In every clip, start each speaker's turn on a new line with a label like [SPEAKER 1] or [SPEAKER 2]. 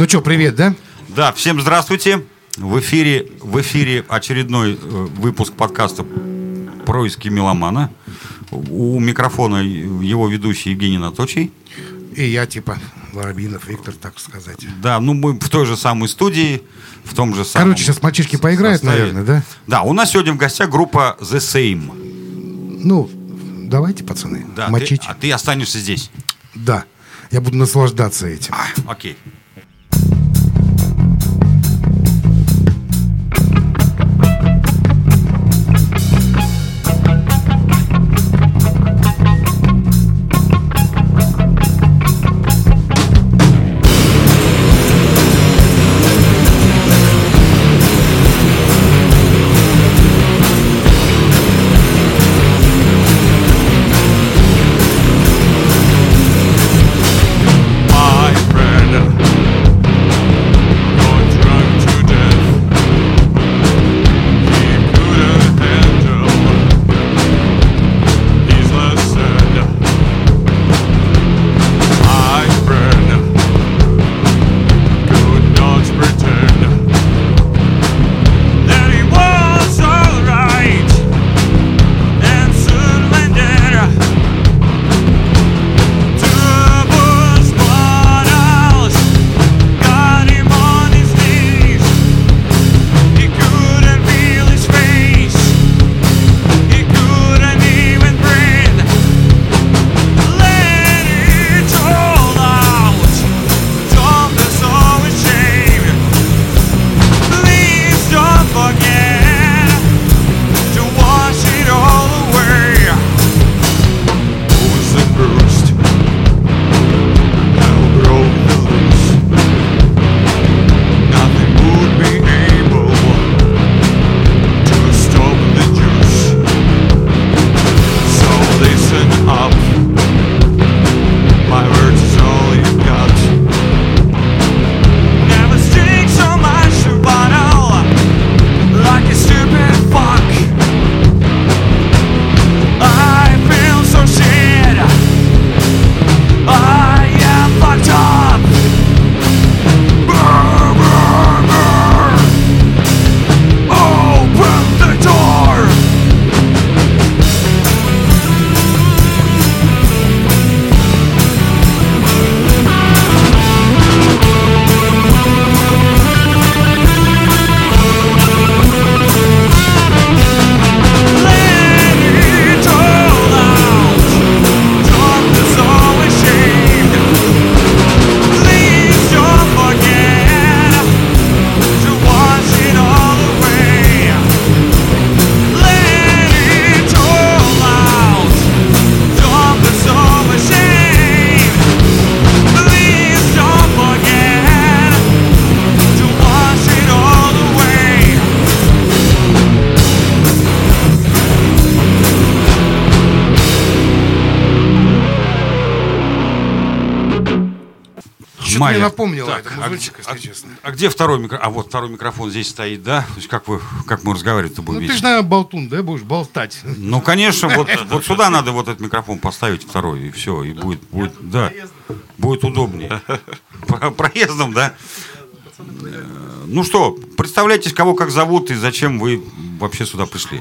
[SPEAKER 1] Ну что, привет, да?
[SPEAKER 2] Да, всем здравствуйте. В эфире, в эфире очередной э, выпуск подкаста «Происки меломана». У микрофона его ведущий Евгений Наточий.
[SPEAKER 1] И я типа Воробинов Виктор, так сказать.
[SPEAKER 2] Да, ну мы в той же самой студии, в том же самом...
[SPEAKER 1] Короче, сейчас мальчишки поиграют,
[SPEAKER 2] составе.
[SPEAKER 1] наверное, да?
[SPEAKER 2] Да, у нас сегодня в гостях группа The Same.
[SPEAKER 1] Ну, давайте, пацаны,
[SPEAKER 2] Да, ты-
[SPEAKER 1] мочите.
[SPEAKER 2] а ты останешься здесь.
[SPEAKER 1] Да, я буду наслаждаться этим.
[SPEAKER 2] А, окей.
[SPEAKER 1] Что-то
[SPEAKER 2] Майя,
[SPEAKER 1] мне напомнило
[SPEAKER 2] так,
[SPEAKER 1] это
[SPEAKER 2] а
[SPEAKER 1] музычка,
[SPEAKER 2] г-
[SPEAKER 1] если честно.
[SPEAKER 2] А где второй микрофон? А вот второй микрофон здесь стоит, да? То есть как, вы, как мы разговаривать-то будем?
[SPEAKER 1] Ну ты
[SPEAKER 2] вести?
[SPEAKER 1] же, наверное, болтун, да, будешь болтать.
[SPEAKER 2] Ну, конечно, вот, вот сюда надо вот этот микрофон поставить, второй, и все, и будет, будет, да, будет удобнее. Про- Проездом, да? Э, Ну что, представляйтесь, кого как зовут и зачем вы вообще сюда пришли.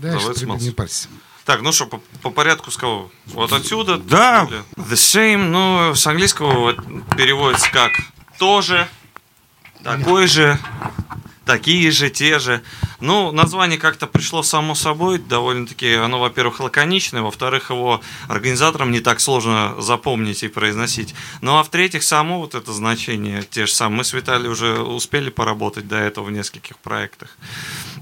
[SPEAKER 1] Да, ты не парься.
[SPEAKER 3] Так, ну что, по, по порядку с кого? Вот отсюда?
[SPEAKER 2] Да.
[SPEAKER 3] The same, ну, с английского переводится как тоже, такой же, такие же, те же. Ну, название как-то пришло само собой, довольно-таки, оно, во-первых, лаконичное, во-вторых, его организаторам не так сложно запомнить и произносить. Ну, а в-третьих, само вот это значение, те же самые, мы с Виталием уже успели поработать до этого в нескольких проектах.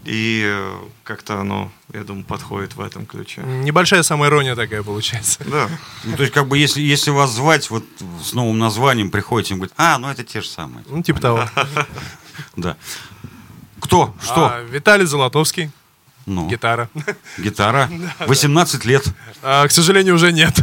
[SPEAKER 3] И э, как-то оно, я думаю, подходит в этом ключе.
[SPEAKER 4] Небольшая самоирония такая получается.
[SPEAKER 3] Да.
[SPEAKER 2] Ну, то есть, как бы, если, если вас звать вот с новым названием, приходите, им говорят, а, ну это те же самые.
[SPEAKER 4] Ну, типа того.
[SPEAKER 2] Да. Кто? Что?
[SPEAKER 4] А, Виталий Золотовский,
[SPEAKER 2] ну,
[SPEAKER 4] гитара.
[SPEAKER 2] гитара. 18 лет.
[SPEAKER 4] А, к сожалению, уже нет.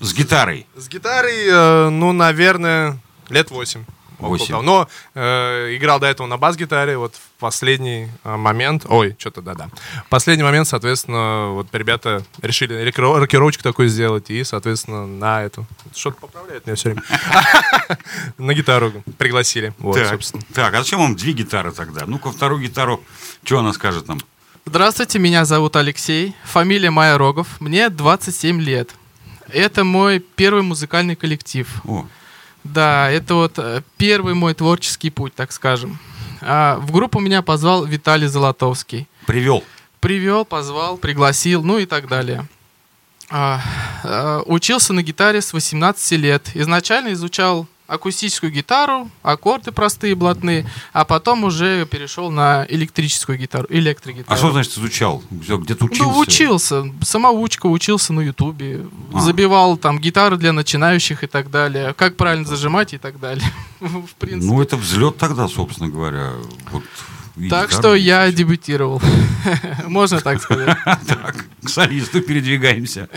[SPEAKER 2] С гитарой.
[SPEAKER 4] С гитарой, э, ну, наверное, лет 8.
[SPEAKER 2] Восемь.
[SPEAKER 4] Но э, играл до этого на бас-гитаре, вот в последний э, момент, ой, что-то да-да. В последний момент, соответственно, вот ребята решили рокировочку такой сделать, и, соответственно, на эту. Что-то поправляет меня все время. на гитару пригласили. Вот,
[SPEAKER 5] так,
[SPEAKER 4] собственно.
[SPEAKER 5] так, а зачем вам две гитары тогда? Ну-ка, вторую гитару, что она скажет нам?
[SPEAKER 6] Здравствуйте, меня зовут Алексей, фамилия моя Рогов, мне 27 лет. Это мой первый музыкальный коллектив.
[SPEAKER 5] О,
[SPEAKER 6] Да, это вот э, первый мой творческий путь, так скажем. А, в группу меня позвал Виталий Золотовский.
[SPEAKER 5] привел.
[SPEAKER 6] Привел, позвал, пригласил, ну и так далее. А, а, учился на гитаре с 18 лет. Изначально изучал акустическую гитару, аккорды простые, блатные, а потом уже перешел на электрическую гитару, электрогитару.
[SPEAKER 5] А что значит изучал? Где-то учился?
[SPEAKER 6] Ну, учился. Самоучка, учился на Ютубе.
[SPEAKER 5] А.
[SPEAKER 6] Забивал там гитары для начинающих и так далее. Как правильно зажимать и так далее. В принципе.
[SPEAKER 5] Ну, это взлет тогда, собственно говоря. Вот, и
[SPEAKER 6] так что я дебютировал. Можно так сказать.
[SPEAKER 5] Так, к солисту передвигаемся.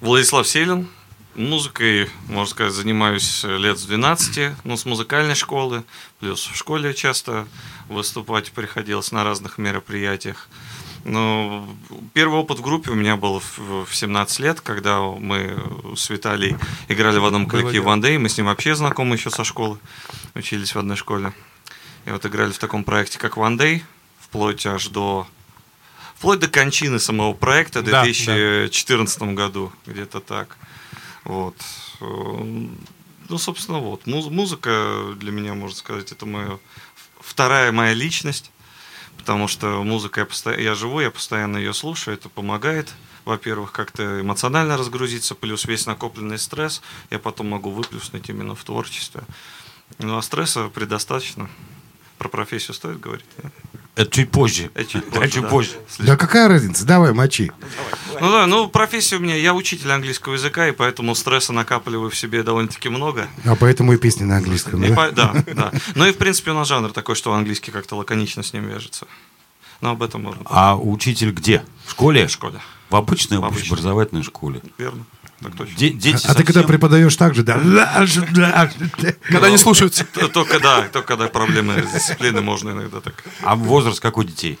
[SPEAKER 3] Владислав Селин. Музыкой, можно сказать, занимаюсь лет с 12, ну, с музыкальной школы, плюс в школе часто выступать приходилось на разных мероприятиях. Но первый опыт в группе у меня был в в 17 лет, когда мы с Виталией играли в одном коллективе. One Day. Мы с ним вообще знакомы еще со школы, учились в одной школе. И вот играли в таком проекте, как One Day, вплоть аж до вплоть до кончины самого проекта в
[SPEAKER 4] Да,
[SPEAKER 3] 2014 году, где-то так. Вот. Э, Ну, собственно, вот. Муз- музыка для меня, можно сказать, это моя вторая моя личность, потому что музыка я, постоянно, я живу, я постоянно ее слушаю, это помогает, во-первых, как-то эмоционально разгрузиться, плюс весь накопленный стресс я потом могу выплюснуть именно в творчестве. Ну, а стресса предостаточно. Про профессию стоит говорить? нет?
[SPEAKER 5] Это чуть позже.
[SPEAKER 3] Это чуть позже,
[SPEAKER 5] чуть
[SPEAKER 3] да.
[SPEAKER 5] позже.
[SPEAKER 1] Да какая разница? Давай, мочи.
[SPEAKER 3] Ну да, ну профессия у меня, я учитель английского языка, и поэтому стресса накапливаю в себе довольно-таки много.
[SPEAKER 1] А поэтому и песни на английском,
[SPEAKER 3] И
[SPEAKER 1] да?
[SPEAKER 3] по- да, да. Ну и в принципе у нас жанр такой, что английский как-то лаконично с ним вяжется. Но об этом можно
[SPEAKER 5] А учитель где? В школе?
[SPEAKER 3] в школе.
[SPEAKER 5] В обычной
[SPEAKER 3] В обычной.
[SPEAKER 5] образовательной школе.
[SPEAKER 3] Верно. Так точно.
[SPEAKER 5] Де- дети
[SPEAKER 1] А ты когда
[SPEAKER 5] совсем-
[SPEAKER 1] преподаешь так же, да?
[SPEAKER 4] Когда не слушаются.
[SPEAKER 3] Только да, только когда проблемы с дисциплиной можно иногда так.
[SPEAKER 5] А возраст какой детей?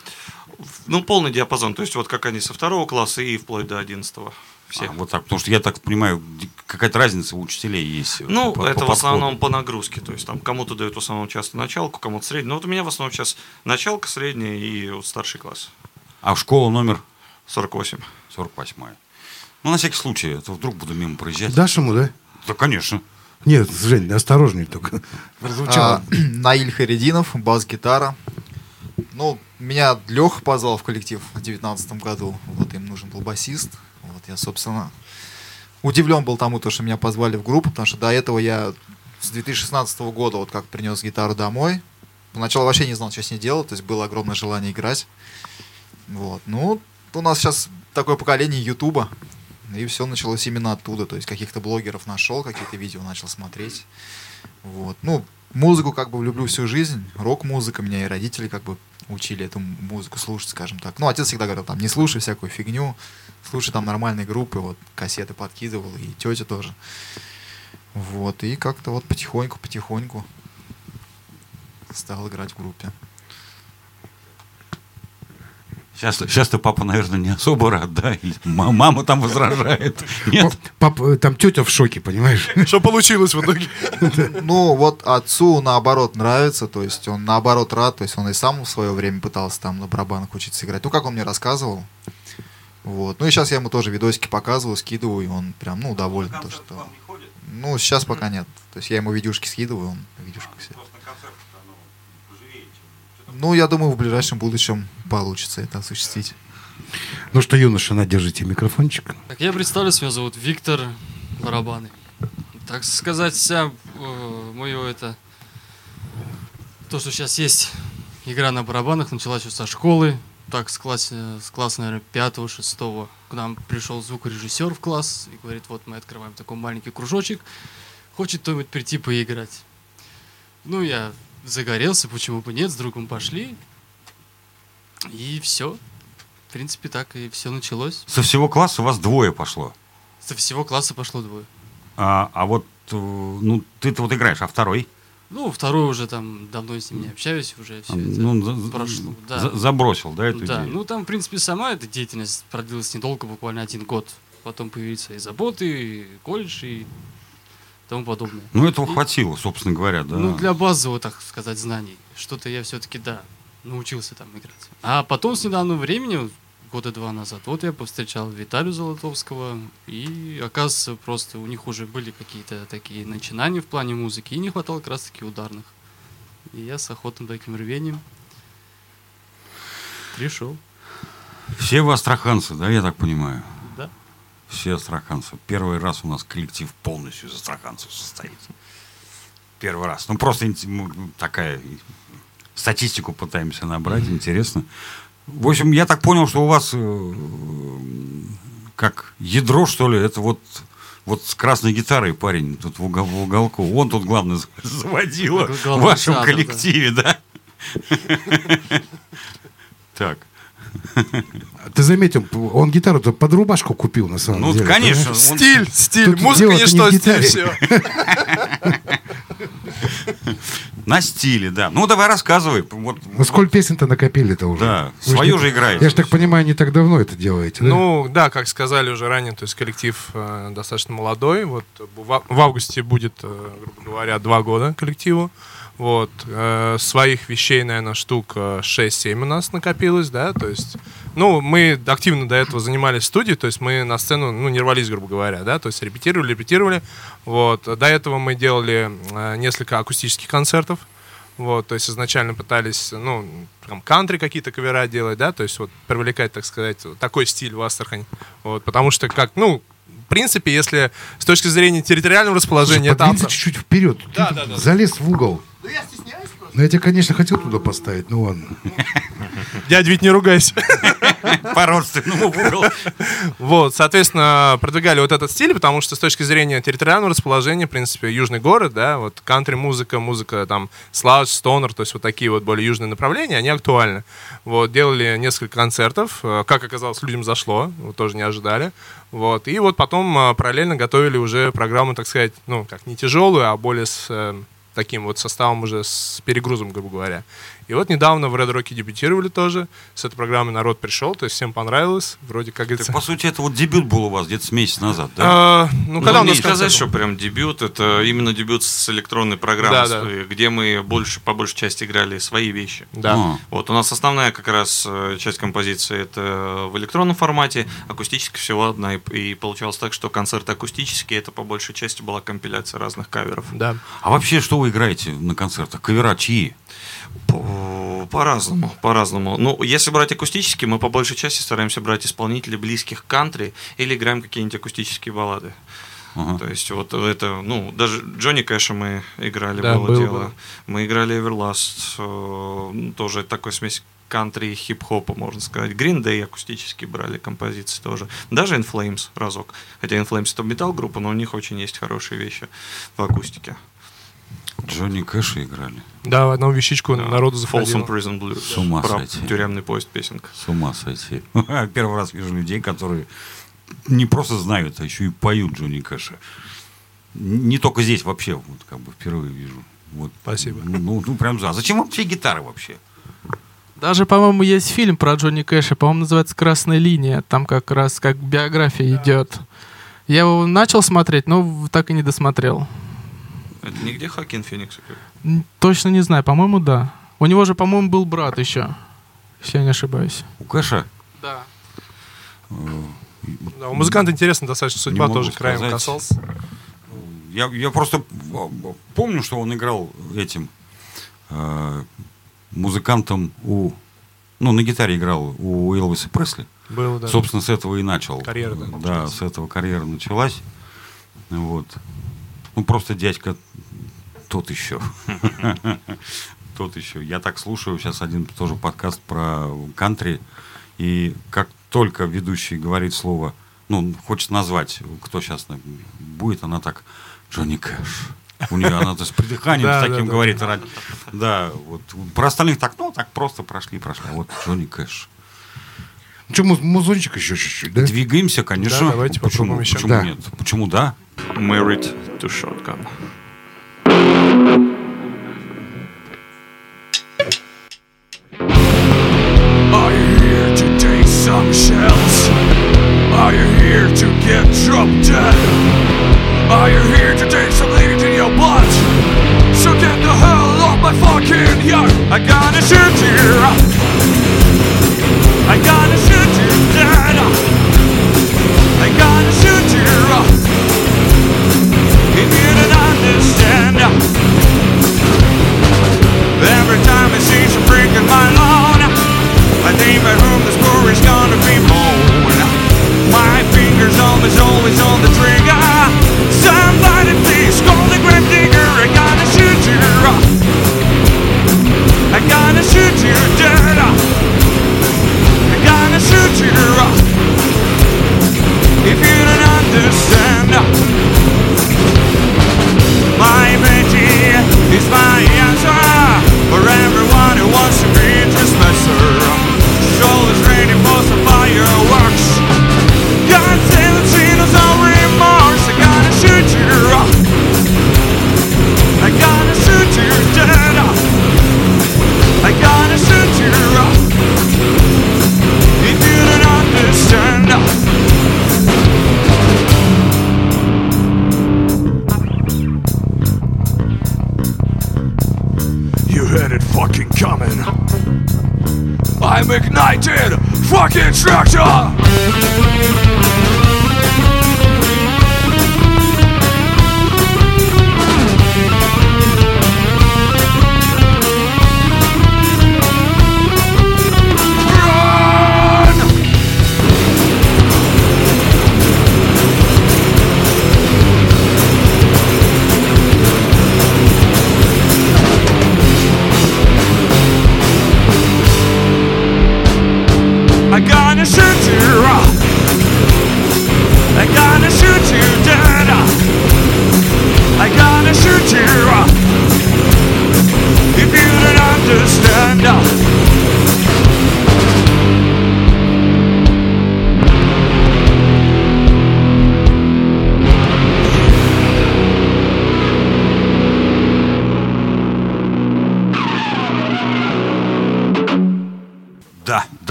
[SPEAKER 3] Ну, полный диапазон. То есть, вот как они со второго класса и вплоть до одиннадцатого. Все.
[SPEAKER 5] А, вот так, потому что я так понимаю, какая-то разница у учителей есть.
[SPEAKER 3] Ну,
[SPEAKER 5] по- по
[SPEAKER 3] это в
[SPEAKER 5] подходу.
[SPEAKER 3] основном по нагрузке. То есть там кому-то дают в основном часто началку, кому-то среднюю. Ну, вот у меня в основном сейчас началка, средняя и вот старший класс.
[SPEAKER 5] А в школу номер
[SPEAKER 3] 48.
[SPEAKER 5] 48 Ну, на всякий случай, это вдруг буду мимо проезжать.
[SPEAKER 1] Дашь ему, да?
[SPEAKER 5] Да, конечно.
[SPEAKER 1] Нет, Жень, осторожней только. Прозвучало.
[SPEAKER 7] А, Наиль Харидинов, бас-гитара. Ну, меня Леха позвал в коллектив в девятнадцатом году. Вот им нужен был басист. Вот я, собственно, удивлен был тому, то, что меня позвали в группу, потому что до этого я с 2016 года вот как принес гитару домой. Поначалу вообще не знал, что с ней делать, то есть было огромное желание играть. Вот. Ну, у нас сейчас такое поколение Ютуба. И все началось именно оттуда. То есть каких-то блогеров нашел, какие-то видео начал смотреть. Вот. Ну, музыку как бы люблю всю жизнь. Рок-музыка. Меня и родители как бы учили эту музыку слушать, скажем так. Ну, отец всегда говорил, там, не слушай всякую фигню. Слушай там нормальные группы. Вот кассеты подкидывал. И тетя тоже. Вот. И как-то вот потихоньку-потихоньку стал играть в группе.
[SPEAKER 5] Сейчас, сейчас ты, папа, наверное, не особо рад, да? Или ма- мама там возражает. Нет?
[SPEAKER 1] Пап, э, там тетя в шоке, понимаешь?
[SPEAKER 4] Что получилось в итоге?
[SPEAKER 7] Ну, вот отцу наоборот нравится, то есть он наоборот рад, то есть он и сам в свое время пытался там на барабанах учиться играть. Ну, как он мне рассказывал. Вот. Ну и сейчас я ему тоже видосики показываю, скидываю, и он прям, ну, доволен. То, что... Ну, сейчас пока нет. То есть я ему видюшки скидываю, он видюшку все. Ну, я думаю, в ближайшем будущем получится это осуществить.
[SPEAKER 1] Ну что, юноша, на, держите микрофончик.
[SPEAKER 8] Так, я представлюсь, меня зовут Виктор Барабаны. Так сказать, вся э, мое это... То, что сейчас есть игра на барабанах, началась еще со школы. Так, с класса, с класса, наверное, пятого, шестого. К нам пришел звукорежиссер в класс и говорит, вот мы открываем такой маленький кружочек. Хочет кто-нибудь прийти поиграть. Ну, я загорелся, почему бы нет, с другом пошли. И все. В принципе, так и все началось.
[SPEAKER 5] Со всего класса у вас двое пошло.
[SPEAKER 8] Со всего класса пошло двое.
[SPEAKER 5] А, а вот, э, ну, ты-то вот играешь, а второй?
[SPEAKER 8] Ну, второй уже там давно с ним не общаюсь, уже все
[SPEAKER 5] Ну,
[SPEAKER 8] это
[SPEAKER 5] за-
[SPEAKER 8] прошло. Да.
[SPEAKER 5] за- забросил, да, эту
[SPEAKER 8] да,
[SPEAKER 5] идею?
[SPEAKER 8] ну там, в принципе, сама эта деятельность продлилась недолго, буквально один год. Потом появились и заботы, и колледж, и тому подобное.
[SPEAKER 5] Ну, этого хватило, собственно говоря, да.
[SPEAKER 8] Ну, для базового, так сказать, знаний. Что-то я все-таки, да, научился там играть. А потом с недавнего времени, года два назад, вот я повстречал Виталию Золотовского, и, оказывается, просто у них уже были какие-то такие начинания в плане музыки, и не хватало как раз-таки ударных. И я с охотным таким рвением пришел.
[SPEAKER 5] Все вы астраханцы, да, я так понимаю? Все астраханцы. Первый раз у нас коллектив полностью из астраханцев состоит. Первый раз. Ну, просто такая статистику пытаемся набрать, интересно. В общем, я так понял, что у вас э, как ядро, что ли, это вот вот с красной гитарой парень тут в, угол- в уголку. Он тут главный з- заводила в вашем
[SPEAKER 8] да.
[SPEAKER 5] коллективе, да? Так.
[SPEAKER 1] Ты заметил, он гитару-то под рубашку купил, на самом
[SPEAKER 5] Ну,
[SPEAKER 1] деле.
[SPEAKER 5] конечно.
[SPEAKER 1] понимаешь?
[SPEAKER 5] он-
[SPEAKER 4] Стиль, стиль.
[SPEAKER 1] Тут
[SPEAKER 4] Музыка
[SPEAKER 1] не в
[SPEAKER 4] стиль все.
[SPEAKER 5] На стиле, да. Ну, давай рассказывай. Вот,
[SPEAKER 1] Ну, сколько песен-то накопили-то уже?
[SPEAKER 5] Да,
[SPEAKER 1] Вы
[SPEAKER 5] свою
[SPEAKER 1] не-
[SPEAKER 5] же играете.
[SPEAKER 1] Я же так понимаю, не так давно это делаете, да?
[SPEAKER 4] Ну, да, как сказали уже ранее, то есть коллектив э, достаточно молодой. Вот в, ав- в августе будет, э, грубо говоря, два года коллективу. Вот. э, своих вещей, наверное, штук э, 6-7 у нас накопилось, да, то есть, ну, мы активно до этого занимались в студии, то есть мы на сцену, ну, не рвались, грубо говоря, да, то есть репетировали, репетировали, вот. До этого мы делали э, несколько акустических концертов, вот, то есть изначально пытались, ну, там, кантри какие-то кавера делать, да, то есть вот привлекать, так сказать, такой стиль в Астрахань. Вот, потому что как, ну, в принципе, если с точки зрения территориального расположения, это абсо-
[SPEAKER 1] чуть-чуть вперед.
[SPEAKER 4] Да,
[SPEAKER 1] Ты
[SPEAKER 4] да, да.
[SPEAKER 1] Залез в угол. Ну, я тебя, конечно, хотел туда поставить, ну ладно.
[SPEAKER 4] дядь ведь не ругайся.
[SPEAKER 5] По-родственному в угол.
[SPEAKER 4] Вот, соответственно, продвигали вот этот стиль, потому что с точки зрения территориального расположения, в принципе, южный город, да, вот кантри-музыка, музыка там слаудж, стонер, то есть вот такие вот более южные направления, они актуальны. Вот, делали несколько концертов, э, как оказалось, людям зашло, вот, тоже не ожидали. Вот, и вот потом э, параллельно готовили уже программу, так сказать, ну, как не тяжелую, а более с э, таким вот составом уже с перегрузом, грубо говоря. И вот недавно в Red Rock дебютировали тоже. С этой программой народ пришел, то есть всем понравилось. Вроде как
[SPEAKER 5] Так,
[SPEAKER 4] говорится.
[SPEAKER 5] по сути, это вот дебют был у вас где-то с месяц назад, да?
[SPEAKER 4] А, ну, когда у
[SPEAKER 3] не
[SPEAKER 4] нас
[SPEAKER 3] сказать,
[SPEAKER 4] концерт
[SPEAKER 3] что прям дебют, это именно дебют с электронной программой,
[SPEAKER 4] Да, да.
[SPEAKER 3] с- где мы больше, по большей части играли свои вещи.
[SPEAKER 4] Да.
[SPEAKER 5] А,
[SPEAKER 3] Вот у нас основная как раз э, часть композиции это в электронном формате, акустически всего одна. И, и получалось так, что концерт акустический, это по большей части была компиляция разных каверов.
[SPEAKER 4] Да.
[SPEAKER 5] А вообще, что вы играете на концертах? Кавера чьи?
[SPEAKER 3] По- По-разному, по-разному. Ну, если брать акустически, мы по большей части стараемся брать исполнителей близких к кантри или играем какие-нибудь акустические баллады.
[SPEAKER 5] Ага.
[SPEAKER 3] То есть вот это, ну, даже Джонни Кэша мы играли,
[SPEAKER 4] Да,
[SPEAKER 3] было
[SPEAKER 4] был,
[SPEAKER 3] дело.
[SPEAKER 4] был.
[SPEAKER 3] Мы играли Everlast, э, ну, тоже такой смесь кантри и хип-хопа, можно сказать. Green Day акустически брали композиции тоже. Даже In Flames разок. Хотя In Flames это металл-группа, но у них очень есть хорошие вещи в акустике.
[SPEAKER 5] Джонни Кэша играли.
[SPEAKER 4] Да, одну вещичку народу
[SPEAKER 3] Folsom
[SPEAKER 4] заходило.
[SPEAKER 3] Prison Blues.
[SPEAKER 5] С ума
[SPEAKER 3] Про
[SPEAKER 5] сойти.
[SPEAKER 3] тюремный поезд песенка.
[SPEAKER 5] С ума сойти. Первый раз вижу людей, которые не просто знают, а еще и поют Джонни Кэша. Не только здесь, вообще, вот как бы впервые вижу. Вот.
[SPEAKER 4] Спасибо.
[SPEAKER 5] Ну, ну, прям за. А зачем вам все гитары вообще?
[SPEAKER 6] Даже, по-моему, есть фильм про Джонни Кэша, по-моему, называется «Красная линия». Там как раз как биография идет. Я его начал смотреть, но так и не досмотрел.
[SPEAKER 3] Это нигде Хакин Феникс?
[SPEAKER 6] М, Точно не знаю, по-моему, да. У него же, по-моему, был брат еще, если я не ошибаюсь.
[SPEAKER 5] У Кэша?
[SPEAKER 6] Да.
[SPEAKER 4] Да, у музыканта интересно достаточно судьба, тоже краем
[SPEAKER 5] сказать.
[SPEAKER 4] касался.
[SPEAKER 5] Я, я просто п- помню, что он играл этим э, музыкантом у... Ну, на гитаре играл у Элвиса Пресли.
[SPEAKER 4] Было, да.
[SPEAKER 5] Собственно, с этого и начал.
[SPEAKER 4] Карьера, да,
[SPEAKER 5] Да, с этого карьера началась. Вот. Ну, просто дядька тот еще. Тот еще. Я так слушаю сейчас один тоже подкаст про кантри. И как только ведущий говорит слово, ну, хочет назвать, кто сейчас будет, она так, Джонни Кэш. У нее она то с придыханием
[SPEAKER 4] Да,
[SPEAKER 5] с
[SPEAKER 4] да,
[SPEAKER 5] таким
[SPEAKER 4] да.
[SPEAKER 5] говорит. ради- Да, вот. Про остальных так, ну, так просто прошли, прошли. А вот Джонни Кэш.
[SPEAKER 1] Ну, что, музончик еще чуть-чуть, да?
[SPEAKER 5] Двигаемся, конечно.
[SPEAKER 4] Да, давайте
[SPEAKER 5] почему,
[SPEAKER 4] попробуем еще.
[SPEAKER 5] почему
[SPEAKER 1] Да.
[SPEAKER 5] нет? Почему да?
[SPEAKER 3] Married to Shotgun.
[SPEAKER 2] Are you here to take some shells? Are you here to get drop dead? Are you here to take some lead into your blood? So get the hell off my fucking yard! I gotta shoot you!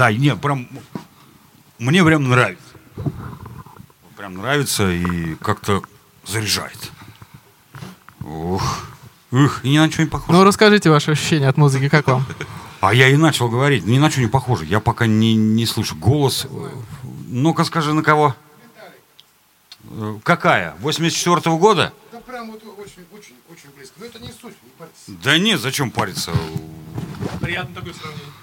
[SPEAKER 5] Да, не, прям мне прям нравится. Прям нравится и как-то заряжает. Ух, ух, и ни на что не похоже.
[SPEAKER 6] Ну, расскажите ваши ощущения от музыки, как вам?
[SPEAKER 5] А я и начал говорить, ни на что не похоже. Я пока не, не слышу голос. Ну-ка скажи, на кого? Какая? 84-го года?
[SPEAKER 1] Да прям вот очень, очень, очень близко. Но это не суть, не парься.
[SPEAKER 5] Да нет, зачем париться?
[SPEAKER 4] Приятно такое сравнение.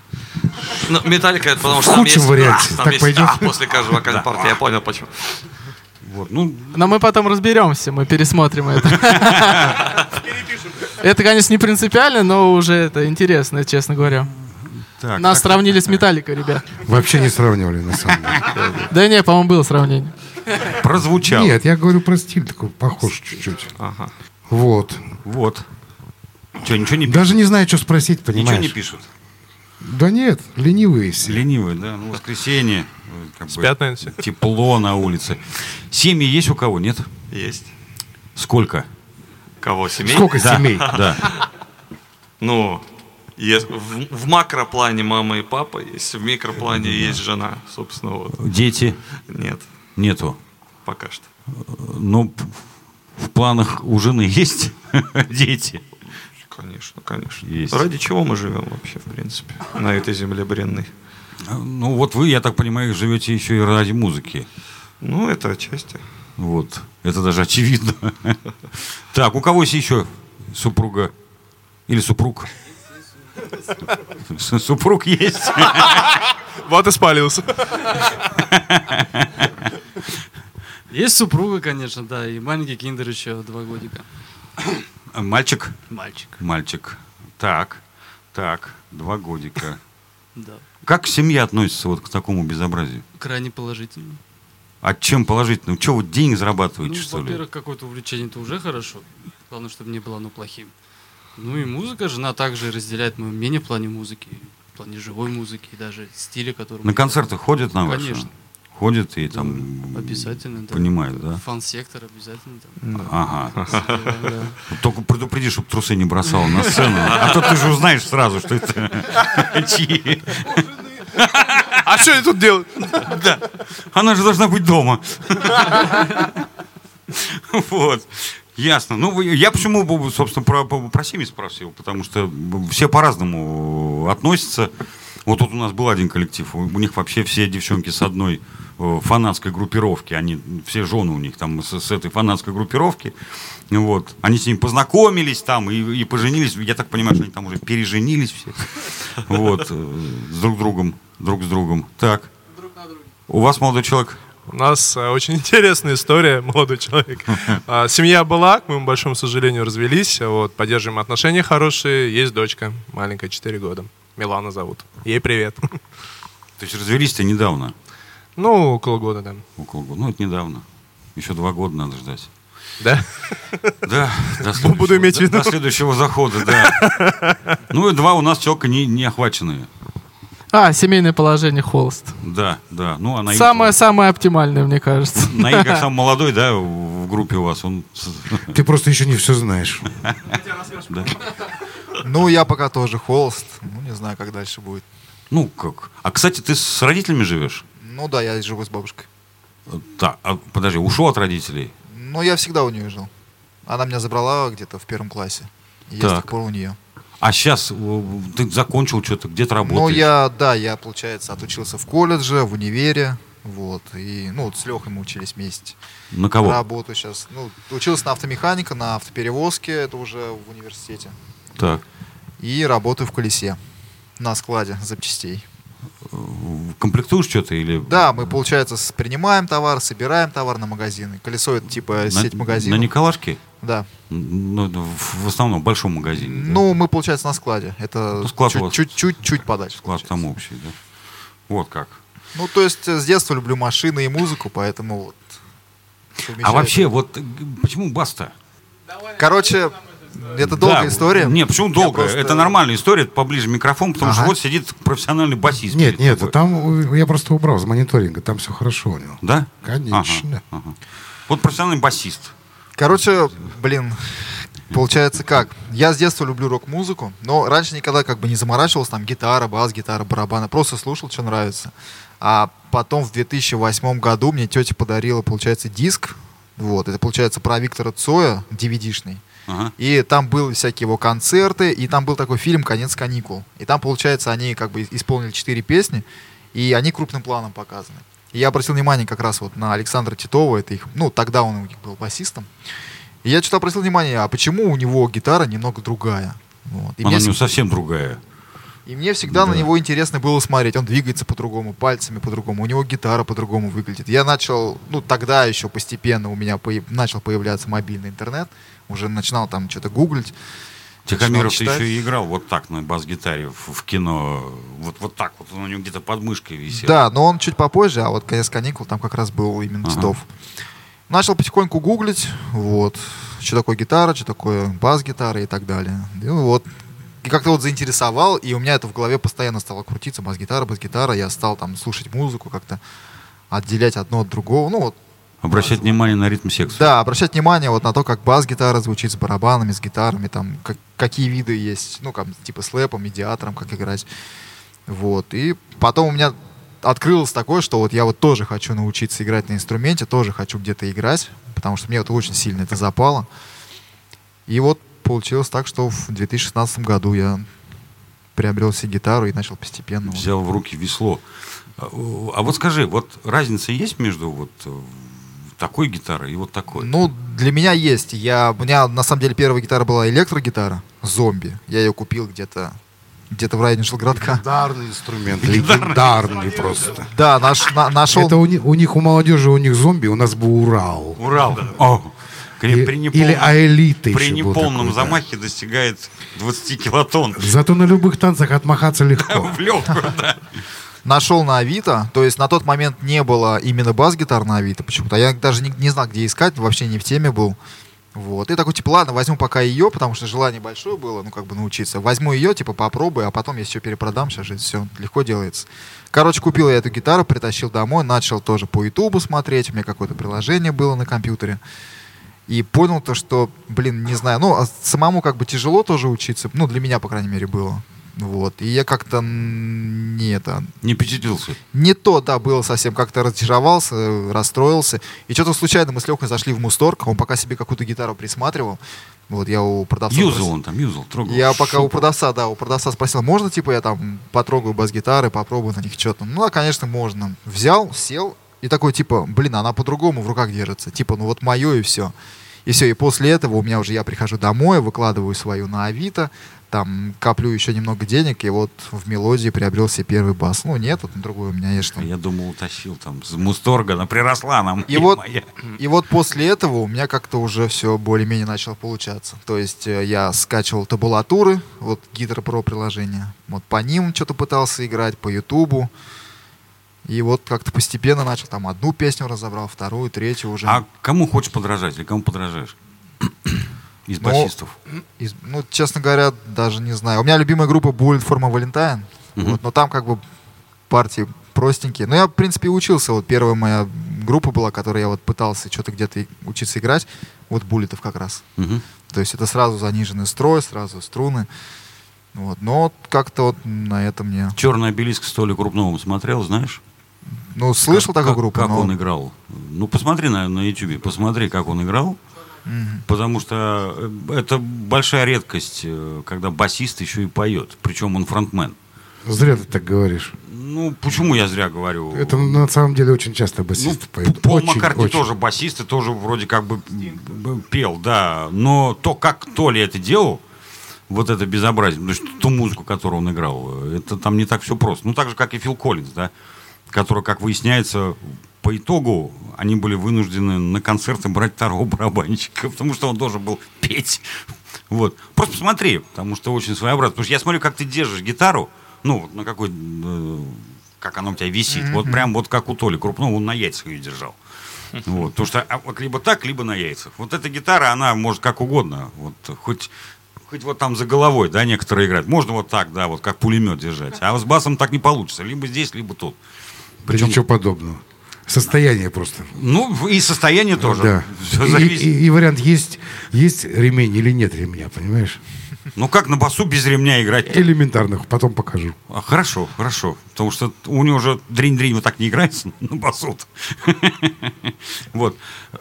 [SPEAKER 3] Ну, Металлика это потому что
[SPEAKER 1] В
[SPEAKER 3] там
[SPEAKER 1] худшем
[SPEAKER 3] есть...
[SPEAKER 1] варианте.
[SPEAKER 3] а, там
[SPEAKER 1] Так
[SPEAKER 3] есть
[SPEAKER 1] пойдет?
[SPEAKER 3] а после каждого вокальной партии. Я понял, почему.
[SPEAKER 5] Вот, ну,
[SPEAKER 6] Но мы потом разберемся, мы пересмотрим это. Это, конечно, не принципиально, но уже это интересно, честно говоря.
[SPEAKER 5] так.
[SPEAKER 6] Нас
[SPEAKER 5] так,
[SPEAKER 6] сравнили с Металликой, ребят.
[SPEAKER 1] Вообще не сравнивали, на самом деле.
[SPEAKER 6] Да не, по-моему, было сравнение.
[SPEAKER 5] прозвучал.
[SPEAKER 1] Нет, я говорю про стиль такой, похож чуть-чуть. Вот.
[SPEAKER 5] Вот. Что, ничего не пишут?
[SPEAKER 1] Даже не знаю, что спросить,
[SPEAKER 5] Ничего
[SPEAKER 1] понимаешь?
[SPEAKER 5] не пишут.
[SPEAKER 1] Да нет, ленивые все.
[SPEAKER 5] Ленивые, да? Ну, воскресенье. Как бы,
[SPEAKER 4] Спят, наверное, все.
[SPEAKER 5] тепло на улице. Семьи есть у кого, нет?
[SPEAKER 3] Есть.
[SPEAKER 5] Сколько?
[SPEAKER 3] Кого? Семей?
[SPEAKER 1] Сколько семей?
[SPEAKER 5] Да.
[SPEAKER 3] Ну, есть, в, в макроплане мама и папа есть, в микроплане есть жена, собственно, вот.
[SPEAKER 5] Дети
[SPEAKER 3] Нет,
[SPEAKER 5] нету.
[SPEAKER 3] пока что.
[SPEAKER 5] П- в планах у жены есть дети.
[SPEAKER 3] Конечно, конечно.
[SPEAKER 5] Есть.
[SPEAKER 3] Ради чего мы живем вообще, в принципе, на этой земле бренной?
[SPEAKER 5] Ну вот вы, я так понимаю, живете еще и ради музыки.
[SPEAKER 3] Ну, это отчасти.
[SPEAKER 5] Вот. Это даже очевидно. Так, у кого есть еще супруга? Или супруг? Супруг есть.
[SPEAKER 4] Вот и спалился.
[SPEAKER 8] Есть супруга, конечно, да, и маленький киндер еще два годика.
[SPEAKER 5] Мальчик?
[SPEAKER 8] Мальчик,
[SPEAKER 5] Мальчик. Так, так, два годика.
[SPEAKER 8] да.
[SPEAKER 5] Как семья относится вот к такому безобразию?
[SPEAKER 8] Крайне положительно.
[SPEAKER 5] А чем положительно? Что, вот денег
[SPEAKER 8] Ну,
[SPEAKER 5] зарабатываете, что ли?
[SPEAKER 8] во-первых, какое-то увлечение это уже хорошо. Главное, чтобы не было оно плохим. Ну и музыка, жена также разделяет мое мнение в плане музыки, в плане живой музыки, и даже стиля, который...
[SPEAKER 5] На концерты ходят на ваши?
[SPEAKER 8] Конечно.
[SPEAKER 5] Ходят и там...
[SPEAKER 8] Обязательно, да.
[SPEAKER 5] Понимают, да?
[SPEAKER 8] Фан-сектор обязательно там.
[SPEAKER 5] Ага.
[SPEAKER 8] Да, да.
[SPEAKER 5] Только предупреди, чтобы трусы не бросал на сцену. А то ты же узнаешь сразу, что это чьи.
[SPEAKER 4] А что они тут делают?
[SPEAKER 5] Она же должна быть дома. Вот. Ясно. Ну, я почему, собственно, про, про, про семьи спросил, потому что все по-разному относятся. Вот тут у нас был один коллектив, у них вообще все девчонки с одной э, фанатской группировки, они, все жены у них там с, с этой фанатской группировки, вот. Они с ними познакомились там и, и поженились, я так понимаю, что они там уже переженились все, вот, э, с друг другом, друг с другом. Так. У вас, молодой человек?
[SPEAKER 4] У нас э, очень интересная история, молодой человек. А, Семья была, к моему большому сожалению, развелись. Вот, поддерживаем отношения хорошие. Есть дочка, маленькая, 4 года. Милана зовут. Ей привет.
[SPEAKER 5] То есть развелись-то недавно?
[SPEAKER 4] Ну, около года, да.
[SPEAKER 5] Около года. Ну, это недавно. Еще два года надо ждать.
[SPEAKER 4] Да?
[SPEAKER 5] Да, до
[SPEAKER 4] Буду
[SPEAKER 5] следующего-
[SPEAKER 4] иметь в
[SPEAKER 5] до-
[SPEAKER 4] виду.
[SPEAKER 5] До следующего захода, да. Ну и два у нас человека не, не охваченные.
[SPEAKER 6] А, семейное положение холост.
[SPEAKER 5] Да, да. Ну, а Наиль-
[SPEAKER 6] Самое-самое оптимальное, мне кажется.
[SPEAKER 5] Наиль, как самый молодой, да, в группе у вас, он...
[SPEAKER 1] Ты просто еще не все знаешь.
[SPEAKER 5] да.
[SPEAKER 7] Ну, я пока тоже холост. Ну, не знаю, как дальше будет.
[SPEAKER 5] Ну, как? А, кстати, ты с родителями живешь?
[SPEAKER 7] Ну да, я живу с бабушкой.
[SPEAKER 5] Так, а, подожди, ушел от родителей?
[SPEAKER 7] Ну, я всегда у нее жил. Она меня забрала где-то в первом классе. И я с
[SPEAKER 5] Так.
[SPEAKER 7] тех пор у нее.
[SPEAKER 5] А сейчас ты закончил что-то, где-то работаешь?
[SPEAKER 7] Ну, я, да, я, получается, отучился в колледже, в универе. Вот. И, ну, вот с Лехой мы учились вместе.
[SPEAKER 5] На кого?
[SPEAKER 7] Работаю сейчас. Ну, учился на автомеханика, на автоперевозке, это уже в университете.
[SPEAKER 5] Так.
[SPEAKER 7] И работаю в колесе на складе запчастей.
[SPEAKER 5] Комплектуешь что-то или...
[SPEAKER 7] Да, мы, получается, принимаем товар, собираем товар на магазины. Колесо это типа
[SPEAKER 5] на,
[SPEAKER 7] сеть магазинов.
[SPEAKER 5] На Николашке?
[SPEAKER 7] Да.
[SPEAKER 5] Ну, это в в основном в большом магазине. да?
[SPEAKER 7] Ну, мы, получается, на складе. Это
[SPEAKER 5] Ну, склад
[SPEAKER 7] чуть-чуть подальше.
[SPEAKER 5] Склад
[SPEAKER 7] получается.
[SPEAKER 5] там общий, да? Вот как.
[SPEAKER 7] Ну, то есть э, с детства люблю машины и музыку, поэтому вот.
[SPEAKER 5] А вообще, вот почему баста?
[SPEAKER 7] Короче, это долгая
[SPEAKER 5] Да,
[SPEAKER 7] история.
[SPEAKER 5] Не, почему
[SPEAKER 7] Я
[SPEAKER 5] долго?
[SPEAKER 7] просто-
[SPEAKER 5] Это нормальная история, это поближе микрофон, потому что
[SPEAKER 7] Ага.
[SPEAKER 5] вот сидит профессиональный басист.
[SPEAKER 1] Нет, нет,
[SPEAKER 5] тобой.
[SPEAKER 1] там я просто убрал с мониторинга, там все хорошо у него.
[SPEAKER 5] Да?
[SPEAKER 1] Конечно.
[SPEAKER 5] Ага, ага. Вот профессиональный басист.
[SPEAKER 7] Короче, блин, получается как? Я с детства люблю рок-музыку, но раньше никогда как бы не заморачивался, там гитара, бас, гитара, барабаны, просто слушал, что нравится. А потом в 2008 году мне тетя подарила, получается, диск, вот, это получается про Виктора Цоя, DVD-шный.
[SPEAKER 5] Ага.
[SPEAKER 7] И там были всякие его концерты, и там был такой фильм «Конец каникул». И там, получается, они как бы исполнили четыре песни, и они крупным планом показаны. И я обратил внимание как раз вот на Александра Титова, это их, ну, тогда он был басистом. И я что-то обратил внимание, а почему у него гитара немного другая? Вот. И,
[SPEAKER 5] Она
[SPEAKER 7] мне, вс-
[SPEAKER 5] совсем другая.
[SPEAKER 7] И мне всегда на
[SPEAKER 5] Да.
[SPEAKER 7] него интересно было смотреть. Он двигается по-другому, пальцами по-другому, у него гитара по-другому выглядит. Я начал, ну, тогда еще постепенно у меня появ- начал появляться мобильный интернет, уже начинал там что-то гуглить.
[SPEAKER 5] Тихомиров ты еще и играл вот так на бас-гитаре в, в кино. Вот, вот так вот. Он у него где-то под мышкой висел.
[SPEAKER 7] Да, но он чуть попозже, а вот конец каникул там как раз был именно
[SPEAKER 5] Ага.
[SPEAKER 7] Титов. Начал потихоньку гуглить, вот, что такое гитара, что такое бас-гитара и так далее. И вот, и как-то вот заинтересовал, и у меня это в голове постоянно стало крутиться, бас-гитара, бас-гитара, я стал там слушать музыку, как-то отделять одно от другого, ну вот,
[SPEAKER 5] Обращать внимание на ритм секции.
[SPEAKER 7] да, обращать внимание вот на то, как бас-гитара звучит с барабанами, с гитарами, там, как- какие виды есть, ну, как, типа с лэпом, медиатором, как играть. Вот, и потом у меня открылось такое, что вот я вот тоже хочу научиться играть на инструменте, тоже хочу где-то играть, потому что мне вот очень сильно это запало. И вот получилось так, что в 2016 году я приобрел себе гитару и начал постепенно. вот.
[SPEAKER 5] Взял в руки весло. А, а вот скажи, вот разница есть между вот э, такой гитарой и вот такой?
[SPEAKER 7] Ну, для меня есть. Я, у меня на самом деле первая гитара была электрогитара, зомби. Я ее купил где-то где-то в районе Жилградка.
[SPEAKER 1] Легендарный инструмент, легендарный просто.
[SPEAKER 7] Да, наш, на- нашел.
[SPEAKER 1] Это у, ни- у них, у молодежи, у них зомби, у нас был Урал.
[SPEAKER 5] Урал. О, при, при
[SPEAKER 1] или
[SPEAKER 5] неполном,
[SPEAKER 1] Аэлита
[SPEAKER 5] при
[SPEAKER 1] еще был
[SPEAKER 5] неполном
[SPEAKER 1] такой, да.
[SPEAKER 5] замахе достигает 20 килотонн.
[SPEAKER 1] Зато на любых танцах отмахаться легко.
[SPEAKER 5] В легкую, да.
[SPEAKER 7] Нашел на Авито. То есть на тот момент не было именно бас-гитар на Авито почему-то. Я даже не, не знал, где искать, вообще не в теме был. Вот. И такой, типа, ладно, возьму пока ее, потому что желание большое было, ну, как бы научиться. Возьму ее, типа, попробую, а потом я все перепродам, сейчас же все легко делается. Короче, купил я эту гитару, притащил домой, начал тоже по Ютубу смотреть, у меня какое-то приложение было на компьютере. И понял то, что, блин, не знаю, ну, а самому как бы тяжело тоже учиться, ну, для меня, по крайней мере, было. Вот. И я как-то не это,
[SPEAKER 5] Не впечатлился.
[SPEAKER 7] не то, да, было совсем. Как-то разочаровался, расстроился. И что-то случайно мы с Лехой зашли в Мусторг. Он пока себе какую-то гитару присматривал. Вот я у продавца...
[SPEAKER 5] Юзал
[SPEAKER 7] спросил-
[SPEAKER 5] он там, юзал, трогал.
[SPEAKER 7] Я пока у
[SPEAKER 5] Шупа.
[SPEAKER 7] продавца, да, у продавца спросил, можно, типа, я там потрогаю бас-гитары, попробую на них что-то. Ну, да, конечно, можно. Взял, сел, и такой, типа, блин, она по-другому в руках держится. Типа, ну вот мое и все. И все, и после этого у меня уже, я прихожу домой, выкладываю свою на Авито, там, коплю еще немного денег, и вот в мелодии приобрел себе первый бас. Ну, нет, вот на другой у меня есть что.
[SPEAKER 5] Я думал, утащил там с Мусторга, она приросла нам.
[SPEAKER 7] И вот,
[SPEAKER 5] моя.
[SPEAKER 7] и вот после этого у меня как-то уже все более-менее начало получаться. То есть э, я скачивал табулатуры, вот Guitar Pro приложение. Вот по ним что-то пытался играть, по Ютубу. И вот как-то постепенно начал там одну песню разобрал, вторую, третью уже.
[SPEAKER 5] А кому хочешь подражать или кому подражаешь? Из
[SPEAKER 7] Ну,
[SPEAKER 5] басистов.
[SPEAKER 7] Из- ну, честно говоря, даже не знаю. У меня любимая группа Bullet for my Valentine.
[SPEAKER 5] Мгм.
[SPEAKER 7] Вот, но там как бы партии простенькие. Но я, в принципе, учился. Вот первая моя группа была, которой я вот пытался что-то где-то учиться играть. Вот буллетов как раз.
[SPEAKER 5] Мгм.
[SPEAKER 7] То есть это сразу заниженный строй, сразу струны. Вот. Но вот как-то вот на это мне...
[SPEAKER 5] Черный обелиск Столи Крупновым смотрел, знаешь?
[SPEAKER 7] Ну, слышал
[SPEAKER 5] Как-
[SPEAKER 7] такую группу,
[SPEAKER 5] Как
[SPEAKER 7] но...
[SPEAKER 5] он играл. Ну, посмотри на, на YouTube, посмотри, как он играл.
[SPEAKER 7] Мгм.
[SPEAKER 5] Потому что э, это большая редкость, э, когда басист еще и поет. Причем он фронтмен.
[SPEAKER 1] Зря ты так говоришь.
[SPEAKER 5] Ну, почему я зря говорю?
[SPEAKER 1] Это на самом деле очень часто
[SPEAKER 5] Ну,
[SPEAKER 1] басисты
[SPEAKER 5] П-
[SPEAKER 1] поют.
[SPEAKER 5] Пол
[SPEAKER 1] Очень,
[SPEAKER 5] Маккартни
[SPEAKER 1] очень.
[SPEAKER 5] тоже басист и тоже вроде как бы пел, да. Но то, как Толи это делал, вот это безобразие, то есть ту музыку, которую он играл, э, это там не так все просто. Ну, так же, как и Фил Коллинз, да, который, как выясняется, по итогу они были вынуждены на концерты брать второго барабанщика, потому что он должен был петь. Вот. Просто посмотри, потому что очень своеобразно. Потому что я смотрю, как ты держишь гитару, ну, вот на какой, э, как она у тебя висит. Вот прям вот как у Толи Крупного, он на яйцах ее держал. Вот, потому что а, либо так, либо на яйцах. Вот эта гитара, она может как угодно, вот хоть, хоть вот там за головой, да, некоторые играют. Можно вот так, да, вот как пулемет держать. А с басом так не получится. Либо здесь, либо тут.
[SPEAKER 1] Да Ничего подобного. Состояние просто.
[SPEAKER 5] Ну, и состояние тоже.
[SPEAKER 1] Да.
[SPEAKER 5] Всё
[SPEAKER 1] И,
[SPEAKER 5] зависит.
[SPEAKER 1] и- и вариант есть, есть ремень или нет ремня, понимаешь?
[SPEAKER 5] Ну, как на басу без ремня играть?
[SPEAKER 1] Элементарных, потом покажу.
[SPEAKER 5] А, Хорошо, хорошо. Потому что у него уже дрень-дрень вот так не играется на басу. Вот. Э,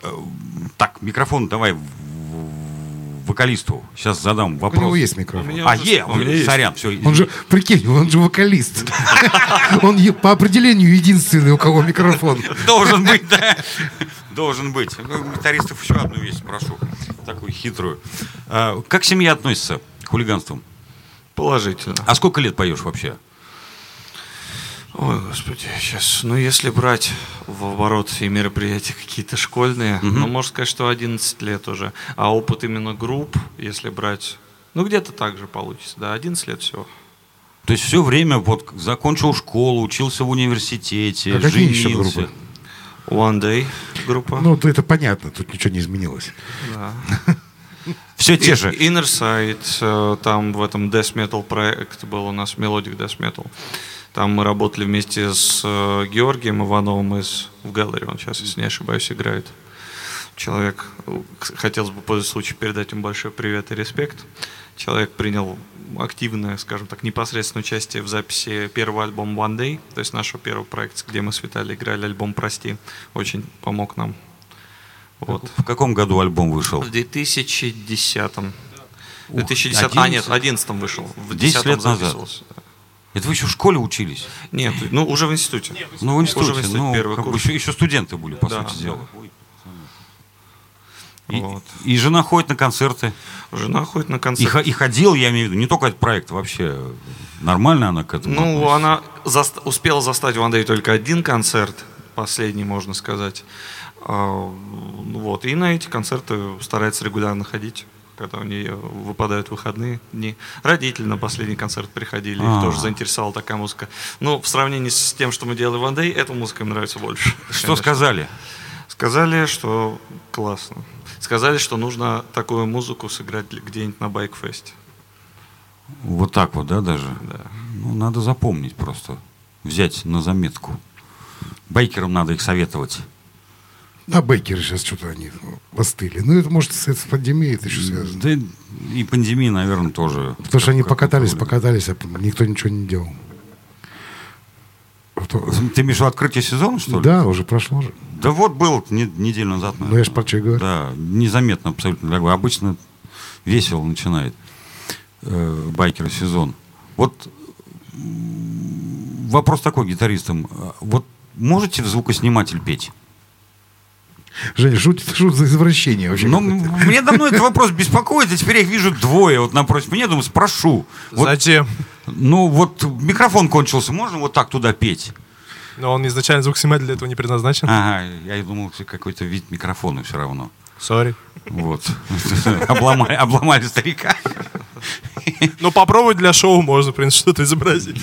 [SPEAKER 5] Так, микрофон давай вокалисту. Сейчас задам
[SPEAKER 1] У
[SPEAKER 5] вопрос.
[SPEAKER 1] него есть микрофон.
[SPEAKER 3] меня
[SPEAKER 5] А,
[SPEAKER 3] уже-
[SPEAKER 5] е,
[SPEAKER 3] у меня есть.
[SPEAKER 5] сорян, все.
[SPEAKER 1] Он же, прикинь, он же вокалист. Он по определению единственный, у кого микрофон.
[SPEAKER 5] Должен быть, да. Должен быть. Гитаристов еще одну вещь прошу. Такую хитрую. А, Как семья относится к хулиганствам?
[SPEAKER 3] Положительно.
[SPEAKER 5] А сколько лет поешь вообще?
[SPEAKER 3] Ой, господи, сейчас, ну если брать в оборот и мероприятия какие-то школьные, ну можно сказать, что 11 лет уже. А опыт именно групп, если брать, ну где-то так же получится, да, 11 лет всего.
[SPEAKER 5] То есть все время вот закончил школу, учился в университете,
[SPEAKER 1] А какие еще группы?
[SPEAKER 3] One Day группа.
[SPEAKER 1] Ну, то это понятно, тут ничего не изменилось.
[SPEAKER 3] да.
[SPEAKER 5] Все те же.
[SPEAKER 3] Inner Side, э, там в этом Death Metal проект был у нас Melodic Death Metal. Там мы работали вместе с э, Георгием Ивановым из в Галлере, он сейчас, если не ошибаюсь, играет. Человек, хотелось бы пользуясь случаем передать ему большой привет и респект. Человек принял активное, скажем так, непосредственное участие в записи первого альбома One Day, то есть нашего первого проекта, где мы с Виталием играли альбом «Прости». Очень помог нам. Вот.
[SPEAKER 5] В каком году альбом вышел?
[SPEAKER 3] В 2010
[SPEAKER 5] Ух,
[SPEAKER 3] 2010 а нет,
[SPEAKER 5] 11?
[SPEAKER 3] в 11 вышел. В
[SPEAKER 5] 10
[SPEAKER 3] 10
[SPEAKER 5] лет назад. Это вы еще в школе учились?
[SPEAKER 3] Нет, ну уже в институте.
[SPEAKER 5] Ну, в институте.
[SPEAKER 3] Уже в институте
[SPEAKER 5] ну,
[SPEAKER 3] первый
[SPEAKER 5] как бы
[SPEAKER 3] курс.
[SPEAKER 5] еще, еще студенты были, по
[SPEAKER 3] Да,
[SPEAKER 5] сути
[SPEAKER 3] да.
[SPEAKER 5] дела. И,
[SPEAKER 3] Вот.
[SPEAKER 5] и жена ходит на концерты.
[SPEAKER 3] Жена ходит на
[SPEAKER 5] И,
[SPEAKER 3] концерт.
[SPEAKER 5] хо- и ходил, я имею в виду, не только этот проект, вообще нормально она к этому
[SPEAKER 3] Ну,
[SPEAKER 5] относится?
[SPEAKER 3] она заст- успела застать в Андее только один концерт, последний, можно сказать. А, Вот. И на эти концерты старается регулярно ходить, когда у нее выпадают выходные дни. Родители на последний концерт приходили, их
[SPEAKER 5] А.
[SPEAKER 3] тоже заинтересовала такая музыка. Но в сравнении с тем, что мы делали в Андей, эта музыка им нравится больше.
[SPEAKER 5] Что
[SPEAKER 3] конечно.
[SPEAKER 5] сказали?
[SPEAKER 3] Сказали, что классно. Сказали, что нужно такую музыку сыграть где-нибудь на байкфесте.
[SPEAKER 5] Вот так вот, да, даже?
[SPEAKER 3] Да.
[SPEAKER 5] Ну, надо запомнить просто. Взять на заметку. Байкерам надо их советовать.
[SPEAKER 1] На Бейкере сейчас что-то они остыли. Ну, это может с, пандемией это еще связано.
[SPEAKER 5] Да и пандемия, наверное, тоже.
[SPEAKER 1] Потому что они покатались, покатались, а никто ничего не делал.
[SPEAKER 5] Вариант. Ты имеешь в виду открытие сезона, что ли?
[SPEAKER 1] Да, уже прошло же.
[SPEAKER 5] Да вот был не- неделю назад.
[SPEAKER 1] Ну, я же про что говорю.
[SPEAKER 5] Да, незаметно абсолютно. дорогой. Обычно весело начинает э, байкер сезон. Вот вопрос такой гитаристам. А, Вот можете в звукосниматель петь?
[SPEAKER 1] Женя, шутит, шут за извращение вообще.
[SPEAKER 5] Ну, мне давно этот вопрос беспокоит, и теперь я их вижу двое вот напротив меня, думаю, спрошу. Вот,
[SPEAKER 4] Зачем?
[SPEAKER 5] ну, вот микрофон кончился, можно вот так туда петь?
[SPEAKER 4] Но он изначально звукосниматель для этого не предназначен.
[SPEAKER 5] Ага, я думал, какой-то вид микрофона все равно.
[SPEAKER 4] Сори.
[SPEAKER 5] Вот. Обломали, обломали старика.
[SPEAKER 4] Ну, попробовать для шоу можно, в принципе, что-то изобразить.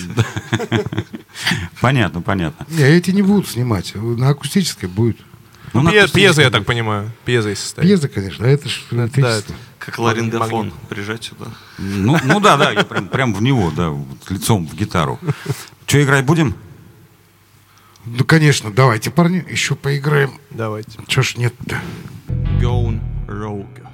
[SPEAKER 5] Понятно, понятно.
[SPEAKER 1] Не, эти не будут снимать. На акустической будет.
[SPEAKER 5] Ну, на
[SPEAKER 4] Пье-
[SPEAKER 5] акустической
[SPEAKER 4] Пьеза, я так понимаю. Пьеза есть состоит.
[SPEAKER 1] Пьеза, конечно, а это ж
[SPEAKER 4] да,
[SPEAKER 1] электричество.
[SPEAKER 2] Как ларингофон. Прижать сюда.
[SPEAKER 5] Ну, ну да, да, я прям, прям в него, да, вот лицом в гитару. Что, играть будем?
[SPEAKER 1] Ну, конечно, давайте, парни, еще поиграем.
[SPEAKER 4] Давайте.
[SPEAKER 1] Че ж нет-то?
[SPEAKER 2] Gone Rogue.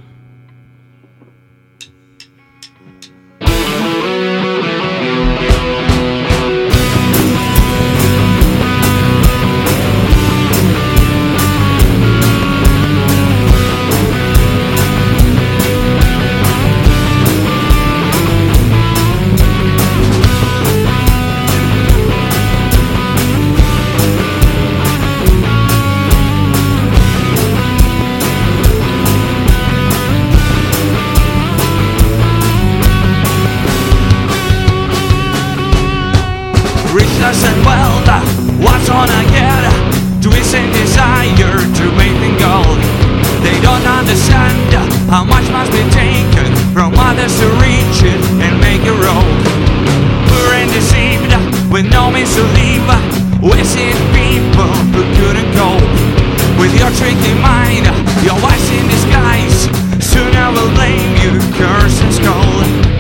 [SPEAKER 2] Riches and wealth, what's on a get? Twist and desire to make them gold. They don't understand how much must be taken from others to reach it and make it roll. Poor and deceived, with no means to leave. Wasted people who couldn't cope with your tricky mind, your wife's in disguise. Soon I will blame you, curse and scold.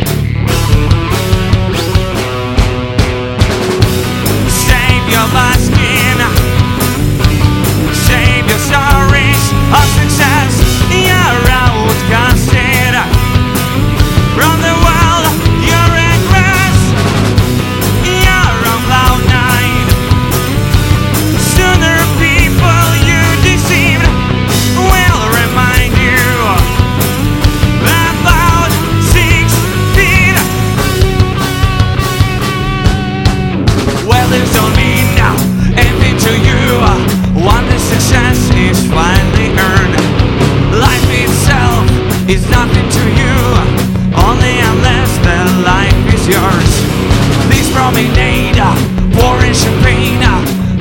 [SPEAKER 2] Promenade, pouring champagne,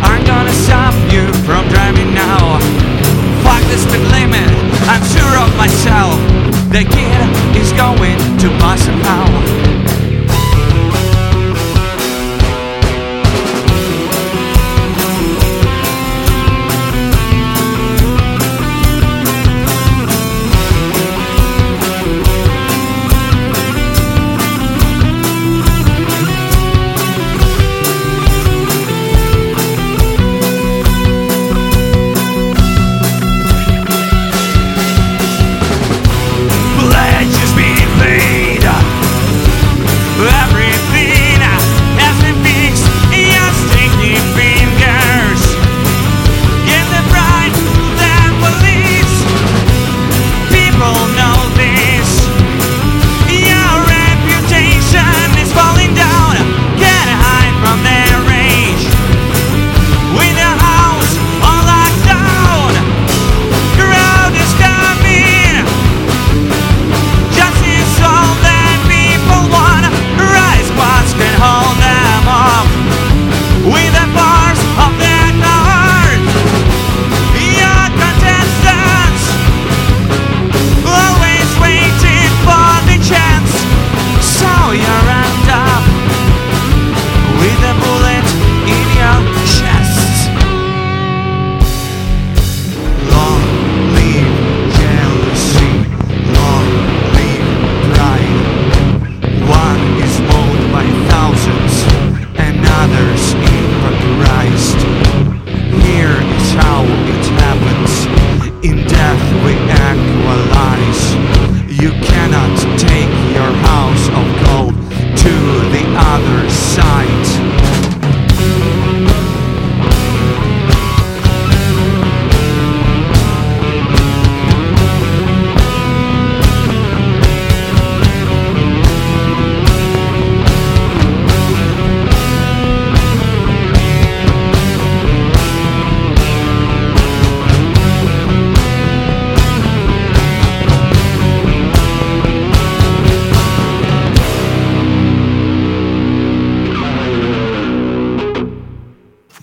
[SPEAKER 2] aren't gonna stop you from driving now. Fuck the speed limit, I'm sure of myself. The kid is going to bust somehow.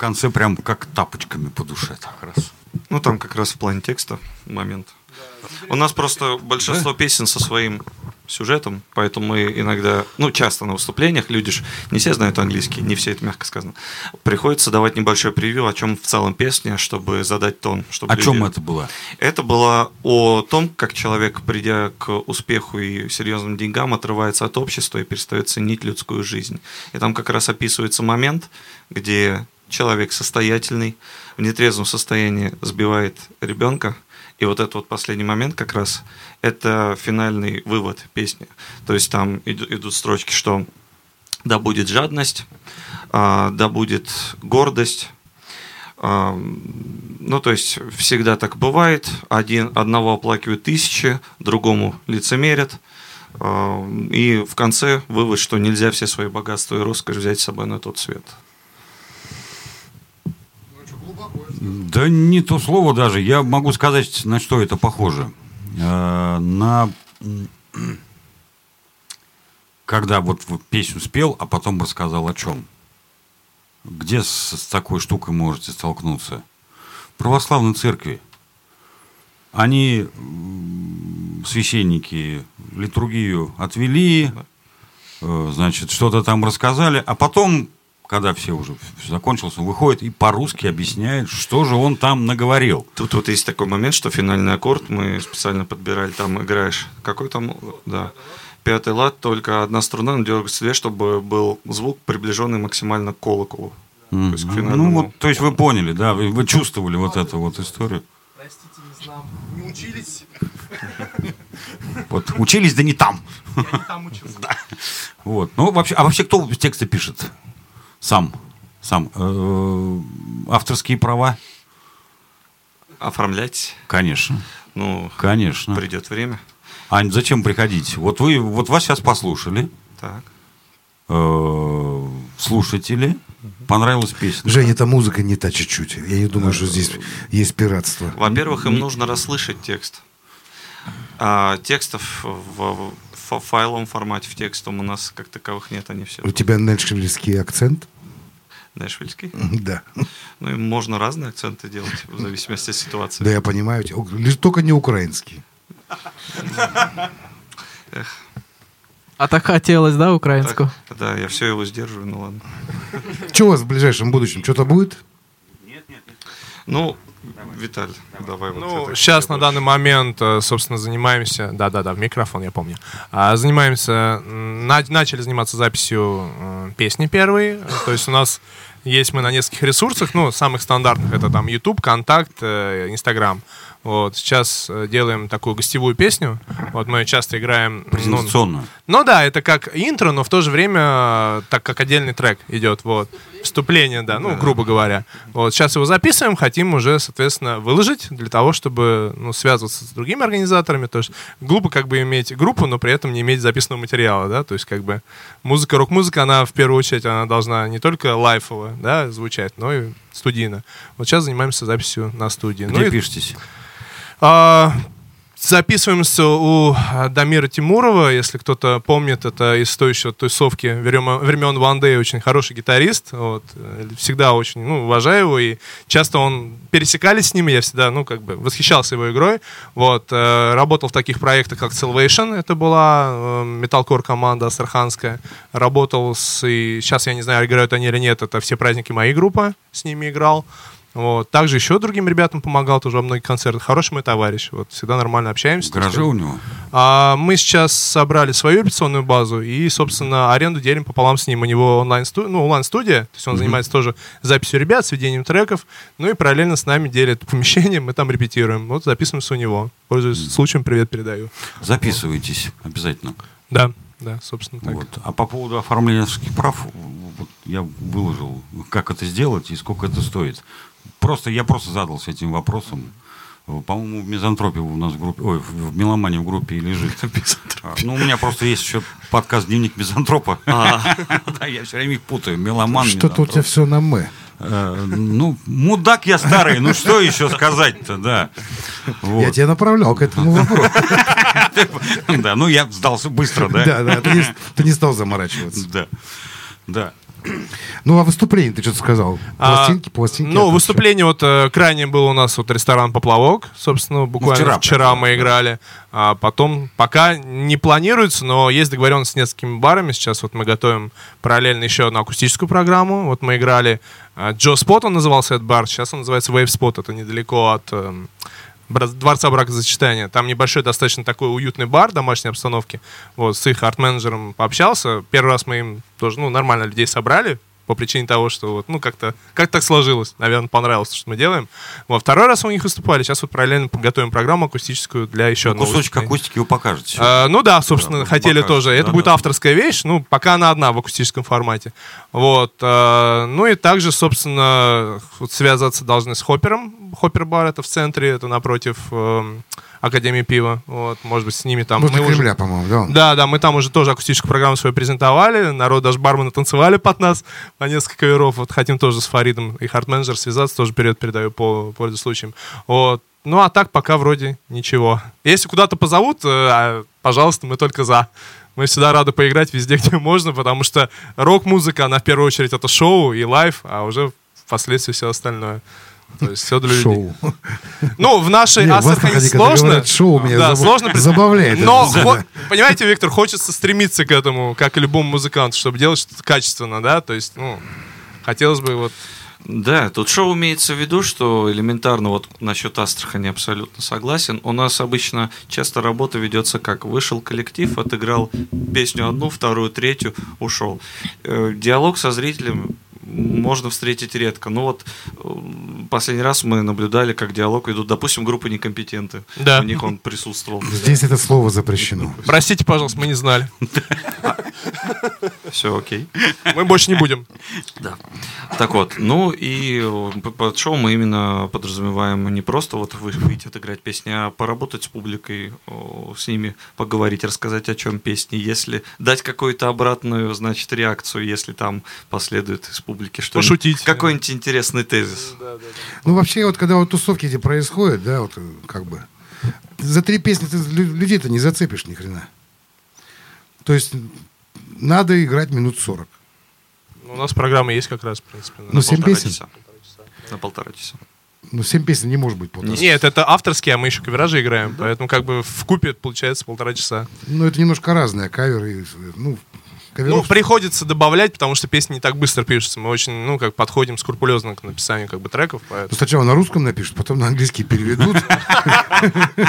[SPEAKER 5] Конце прям как тапочками по душе. Так раз.
[SPEAKER 3] Ну, там как раз в плане текста момент. У нас просто большинство песен со своим сюжетом, поэтому мы иногда, ну, часто на выступлениях, люди же не все знают английский, не все это мягко сказано. Приходится давать небольшой превью, о чем в целом песня, чтобы задать тон. Чтобы
[SPEAKER 5] О чем
[SPEAKER 3] люди-
[SPEAKER 5] это было?
[SPEAKER 3] Это было о том, как человек, придя к успеху и серьезным деньгам, отрывается от общества и перестает ценить людскую жизнь. И там как раз описывается момент, где человек состоятельный, в нетрезвом состоянии сбивает ребенка, и вот этот вот последний момент как раз это финальный вывод песни. То есть там иду- идут строчки, что да будет жадность, а, да будет гордость, а, ну, то есть всегда так бывает. Один, одного оплакивают тысячи, другому лицемерят. А, И в конце вывод, что нельзя все свои богатства и роскошь взять с собой на тот свет.
[SPEAKER 5] Да не то слово даже. Я могу сказать, на что это похоже. Э, На... Когда вот песню спел, а потом рассказал о чем. Где с, такой штукой можете столкнуться? В православной церкви. Они, священники, литургию отвели, э, значит, что-то там рассказали, а потом, когда все уже закончилось, он выходит и по-русски объясняет, что же он там наговорил.
[SPEAKER 3] Тут вот есть такой момент, что финальный аккорд мы специально подбирали, там играешь, какой там, да, пятый лад, только одна струна, но дергается две, чтобы был звук приближенный максимально к колоколу. То есть к финальному.
[SPEAKER 5] Ну, вот, то есть вы поняли, да, вы, вы чувствовали вот эту вот историю.
[SPEAKER 6] Простите, не знам. Не учились?
[SPEAKER 5] Вот учились, да не там.
[SPEAKER 6] Я не там учился.
[SPEAKER 5] Вот. Ну, вообще, а вообще кто тексты пишет? Сам. Сам. Э, Авторские права?
[SPEAKER 3] Оформлять,
[SPEAKER 5] Конечно.
[SPEAKER 3] ну,
[SPEAKER 5] Конечно.
[SPEAKER 3] придет время.
[SPEAKER 5] Ань, зачем приходить? Вот вы, вот вас сейчас послушали,
[SPEAKER 3] Так.
[SPEAKER 5] э, слушатели, понравилась песня.
[SPEAKER 1] Жень, эта музыка не та чуть-чуть. Я не думаю, что здесь есть пиратство.
[SPEAKER 3] Во-первых, им нужно расслышать текст. А текстов в, в файловом формате, в текстовом у нас как таковых нет, они все
[SPEAKER 1] У тебя нэшвильский акцент?
[SPEAKER 3] нэшвильский.
[SPEAKER 1] Да.
[SPEAKER 3] Ну, и можно разные акценты делать, в зависимости от ситуации.
[SPEAKER 1] Да, я понимаю. Лишь только не украинский.
[SPEAKER 6] А так хотелось, да,
[SPEAKER 3] Так,
[SPEAKER 6] украинскую?
[SPEAKER 3] да, я все его сдерживаю, ну ладно.
[SPEAKER 1] Что у вас в ближайшем будущем? Что-то будет?
[SPEAKER 3] Ну, Виталь, давай. вот
[SPEAKER 4] Ну,
[SPEAKER 3] это.
[SPEAKER 4] сейчас на данный момент, э, собственно, занимаемся, да-да-да, в микрофон, я помню, А, занимаемся, начали заниматься записью э, песни первой, то есть у нас есть мы на нескольких ресурсах, ну, самых стандартных, это там YouTube, Контакт, э, Инстаграм. Вот, сейчас э, делаем такую гостевую песню, вот мы часто играем... ну,
[SPEAKER 5] Презентационную.
[SPEAKER 4] ну да, это как интро, но в то же время э, так как отдельный трек идет, вот. Вступление, да, ну, грубо говоря. Вот, сейчас его записываем, хотим уже, соответственно, выложить для того, чтобы, ну, связываться с другими организаторами. То есть глупо как бы иметь группу, но при этом не иметь записанного материала, да, то есть как бы музыка, рок-музыка, она в первую очередь, она должна не только лайфово, да, звучать, но и студийно. Вот сейчас занимаемся записью на студии.
[SPEAKER 5] Где
[SPEAKER 4] ну
[SPEAKER 5] пишетесь?
[SPEAKER 4] Записываемся у а, Дамира Тимурова, если кто-то помнит, это из той еще тусовки времен, One Day, очень хороший гитарист, вот, э, всегда очень, ну, уважаю его, и часто он, пересекались с ним, я всегда, ну, как бы, восхищался его игрой, вот, э, работал в таких проектах, как Salvation, это была э, металкор команда астраханская, работал с, и сейчас я не знаю, играют они или нет, это все праздники моей группы, с ними играл, вот. Также еще другим ребятам помогал тоже во многих концертах. Хороший мой товарищ. Вот. Всегда нормально общаемся.
[SPEAKER 5] В гараже у него?
[SPEAKER 4] А, мы сейчас собрали свою репетиционную базу и, собственно, аренду делим пополам с ним. У него онлайн, сту... ну, онлайн-студия, то есть он занимается тоже записью ребят, сведением треков, ну и параллельно с нами делит помещение, мы там репетируем. Вот записываемся у него. Пользуясь случаем, привет передаю.
[SPEAKER 5] Записывайтесь обязательно.
[SPEAKER 4] Да, да, собственно так.
[SPEAKER 5] Вот. А по поводу оформления авторских прав, вот я выложил, как это сделать и сколько это стоит. Просто я просто задался этим вопросом. По-моему, в мизантропе у нас в группе, ой, в меломане в группе и лежит. А, Ну, у меня просто есть еще подкаст «Дневник мизантропа». Да, я все время их путаю. Меломан,
[SPEAKER 1] Что-то у тебя все на «мы».
[SPEAKER 5] Э, Ну, мудак я старый, ну что еще сказать-то, да.
[SPEAKER 1] Я тебя направлял к этому вопросу.
[SPEAKER 5] Да, ну я сдался быстро, да.
[SPEAKER 1] Да, да, ты не, ты не стал заморачиваться.
[SPEAKER 5] Да, да.
[SPEAKER 1] Ну, а выступление ты что-то сказал?
[SPEAKER 4] А,
[SPEAKER 1] Пластинки, пластинки.
[SPEAKER 4] Ну, выступление вот э, крайне был у нас вот ресторан «Поплавок». Собственно, буквально
[SPEAKER 5] вчера
[SPEAKER 4] вчера,
[SPEAKER 5] прям,
[SPEAKER 4] мы играли. А потом пока не планируется, но есть договоренность с несколькими барами. Сейчас вот мы готовим параллельно еще одну акустическую программу. Вот мы играли а, Джо Спот, он назывался этот бар. Сейчас он называется Wave Spot. Это недалеко от эм, Дворца бракосочетания. Там небольшой достаточно такой уютный бар домашней обстановки. Вот, с их арт-менеджером пообщался. Первый раз мы им тоже, ну, нормально людей собрали по причине того, что вот, ну, как-то, как так сложилось. Наверное, понравилось то, что мы делаем. Вот, второй раз у них выступали. Сейчас вот параллельно готовим программу акустическую для еще одного
[SPEAKER 5] Кусочек
[SPEAKER 4] выступления.
[SPEAKER 5] акустики вы покажете.
[SPEAKER 4] А, ну да, собственно,
[SPEAKER 5] Да,
[SPEAKER 4] хотели
[SPEAKER 5] покажете,
[SPEAKER 4] тоже. Это
[SPEAKER 5] да,
[SPEAKER 4] будет
[SPEAKER 5] да.
[SPEAKER 4] авторская вещь, ну, пока она одна в акустическом формате. Вот. а, ну и также, собственно, вот связаться должны с Хоппером. Хоппер-бар это в центре, это напротив эм, Академии пива. Вот, может быть, с ними там...
[SPEAKER 1] Возле
[SPEAKER 4] мы уже-
[SPEAKER 1] Кремля, по-моему, да?
[SPEAKER 4] да, да, мы там уже тоже акустическую программу свою презентовали. Народ, даже бармены танцевали под нас по несколько каверов. Вот хотим тоже с Фаридом их арт-менеджером связаться, тоже привет передаю, пользуясь случаем. Вот. Ну, а так пока вроде ничего. Если куда-то позовут, э, а, пожалуйста, мы только за. Мы всегда рады поиграть везде, где можно, потому что рок-музыка, она в первую очередь это шоу и live, а уже впоследствии все остальное. То есть все для людей.
[SPEAKER 1] Шоу.
[SPEAKER 4] Ну, в нашей Астрахани сложно.
[SPEAKER 1] говорят шоу, меня
[SPEAKER 4] да,
[SPEAKER 1] забав-
[SPEAKER 4] сложно
[SPEAKER 1] забавляет
[SPEAKER 4] Но, хо- понимаете, Виктор, хочется стремиться к этому, как и любому музыканту, чтобы делать что-то качественно, да? То есть, ну, хотелось бы вот...
[SPEAKER 3] Да, тут шоу имеется в виду, что элементарно вот насчет Астрахани абсолютно согласен. У нас обычно часто работа ведется как вышел коллектив, отыграл песню одну, вторую, третью, ушел. Э, Диалог со зрителем можно встретить редко. Ну вот последний раз мы наблюдали, как диалог ведут, допустим, группы некомпетенты.
[SPEAKER 4] Да.
[SPEAKER 3] У них он присутствовал.
[SPEAKER 1] Здесь это слово запрещено.
[SPEAKER 4] Простите, пожалуйста, мы не знали.
[SPEAKER 3] Все окей.
[SPEAKER 4] Мы больше не будем.
[SPEAKER 3] Да. Так вот, ну и э, под шоу мы именно подразумеваем не просто вот вы- выйти отыграть песни, а поработать с публикой, с ними поговорить, рассказать о чем песни, если дать какую-то обратную, значит, реакцию, если там последует из публики что
[SPEAKER 4] Пошутить.
[SPEAKER 3] Какой-нибудь интересный тезис.
[SPEAKER 1] Ну, вообще, вот когда вот тусовки эти происходят, да, вот как бы, за три песни ты лю- людей-то не зацепишь ни хрена. То есть надо играть минут 40.
[SPEAKER 4] У нас программа есть как раз, в принципе.
[SPEAKER 1] Ну, семь
[SPEAKER 3] полтора
[SPEAKER 1] песен?
[SPEAKER 3] часа. На полтора часа.
[SPEAKER 1] Ну, семь песен не может быть полтора.
[SPEAKER 4] Нет, это авторские, а мы еще каверажи играем, поэтому как бы в купе получается полтора часа.
[SPEAKER 1] Ну, это немножко разное. Кавер и, ну,
[SPEAKER 4] Ну, приходится добавлять, потому что песни не так быстро пишутся. Мы очень, ну, как подходим скрупулезно к написанию как бы треков,
[SPEAKER 1] Ну,
[SPEAKER 4] поэтому...
[SPEAKER 1] сначала на русском напишут, потом на английский переведут.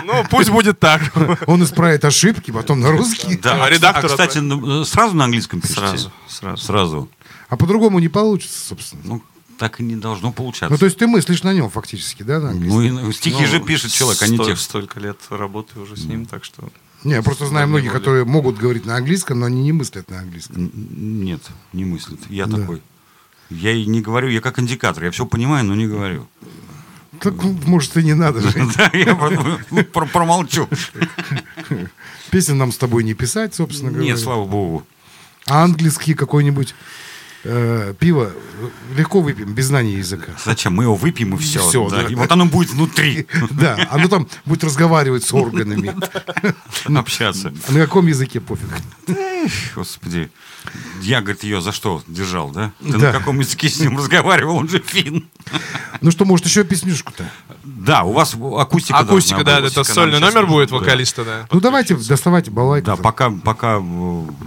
[SPEAKER 4] Ну, пусть будет так.
[SPEAKER 1] Он исправит ошибки, потом на русский.
[SPEAKER 4] А
[SPEAKER 5] а,
[SPEAKER 4] редактор
[SPEAKER 5] кстати, ну, сразу на английском пишете?
[SPEAKER 3] Сразу, сразу.
[SPEAKER 1] А по-другому не получится, собственно.
[SPEAKER 5] Ну, так и не должно получаться.
[SPEAKER 1] Ну, то есть ты мыслишь на нем фактически, да, на английском?
[SPEAKER 5] Ну, и стихи
[SPEAKER 3] Ну,
[SPEAKER 5] же пишет человек, а не текст.
[SPEAKER 3] Столько лет работаю уже с ним, так что...
[SPEAKER 1] Не, я просто знаю
[SPEAKER 3] более.
[SPEAKER 1] которые могут говорить на английском, но они не мыслят на английском.
[SPEAKER 5] Нет, не мыслит. Я
[SPEAKER 1] Да.
[SPEAKER 5] такой. Я и не говорю, я как индикатор. Я все понимаю, но не говорю.
[SPEAKER 1] Так, ну, может, и не надо же.
[SPEAKER 5] Да, я ну, про- промолчу.
[SPEAKER 1] Песен нам с тобой не писать, собственно говоря.
[SPEAKER 5] Нет, слава богу.
[SPEAKER 1] А английский какой-нибудь э, пиво легко выпьем, без знания языка.
[SPEAKER 5] Зачем? Мы его выпьем и все.
[SPEAKER 1] всё, да.
[SPEAKER 5] И вот оно будет внутри
[SPEAKER 1] Да, оно там будет разговаривать с органами.
[SPEAKER 5] общаться.
[SPEAKER 1] А На каком языке пофиг.
[SPEAKER 5] Господи. Я, говорит, ее за что держал, да? Ты
[SPEAKER 1] Да.
[SPEAKER 5] на каком языке с ним разговаривал? Он же фин.
[SPEAKER 1] Ну что, может, еще песнюшку-то?
[SPEAKER 5] Да, у вас акустика
[SPEAKER 4] Акустика, да, это сольный номер будет
[SPEAKER 5] да.
[SPEAKER 4] вокалиста, да.
[SPEAKER 1] Ну давайте, доставайте балайку.
[SPEAKER 5] Да, пока, пока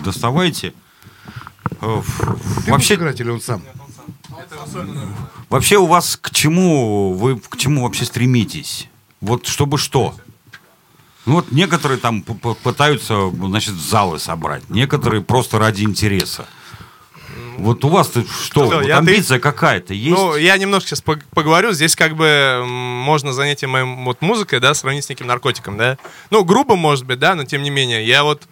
[SPEAKER 5] доставайте. Э,
[SPEAKER 1] Ты
[SPEAKER 5] Вообще,
[SPEAKER 1] играть или он сам?
[SPEAKER 5] вообще у вас к чему вы к чему вообще стремитесь? Вот чтобы что? Ну вот некоторые там пытаются, значит, залы собрать, некоторые просто ради интереса. Вот у вас что,
[SPEAKER 4] Что,
[SPEAKER 5] вот
[SPEAKER 4] я
[SPEAKER 5] амбиция какая-то есть?
[SPEAKER 4] Ну, я немножко сейчас пог- поговорю. Здесь как бы можно занятие моим вот музыкой, да, сравнить с неким наркотиком, да. Ну, грубо, может быть, да, но тем не менее. Я вот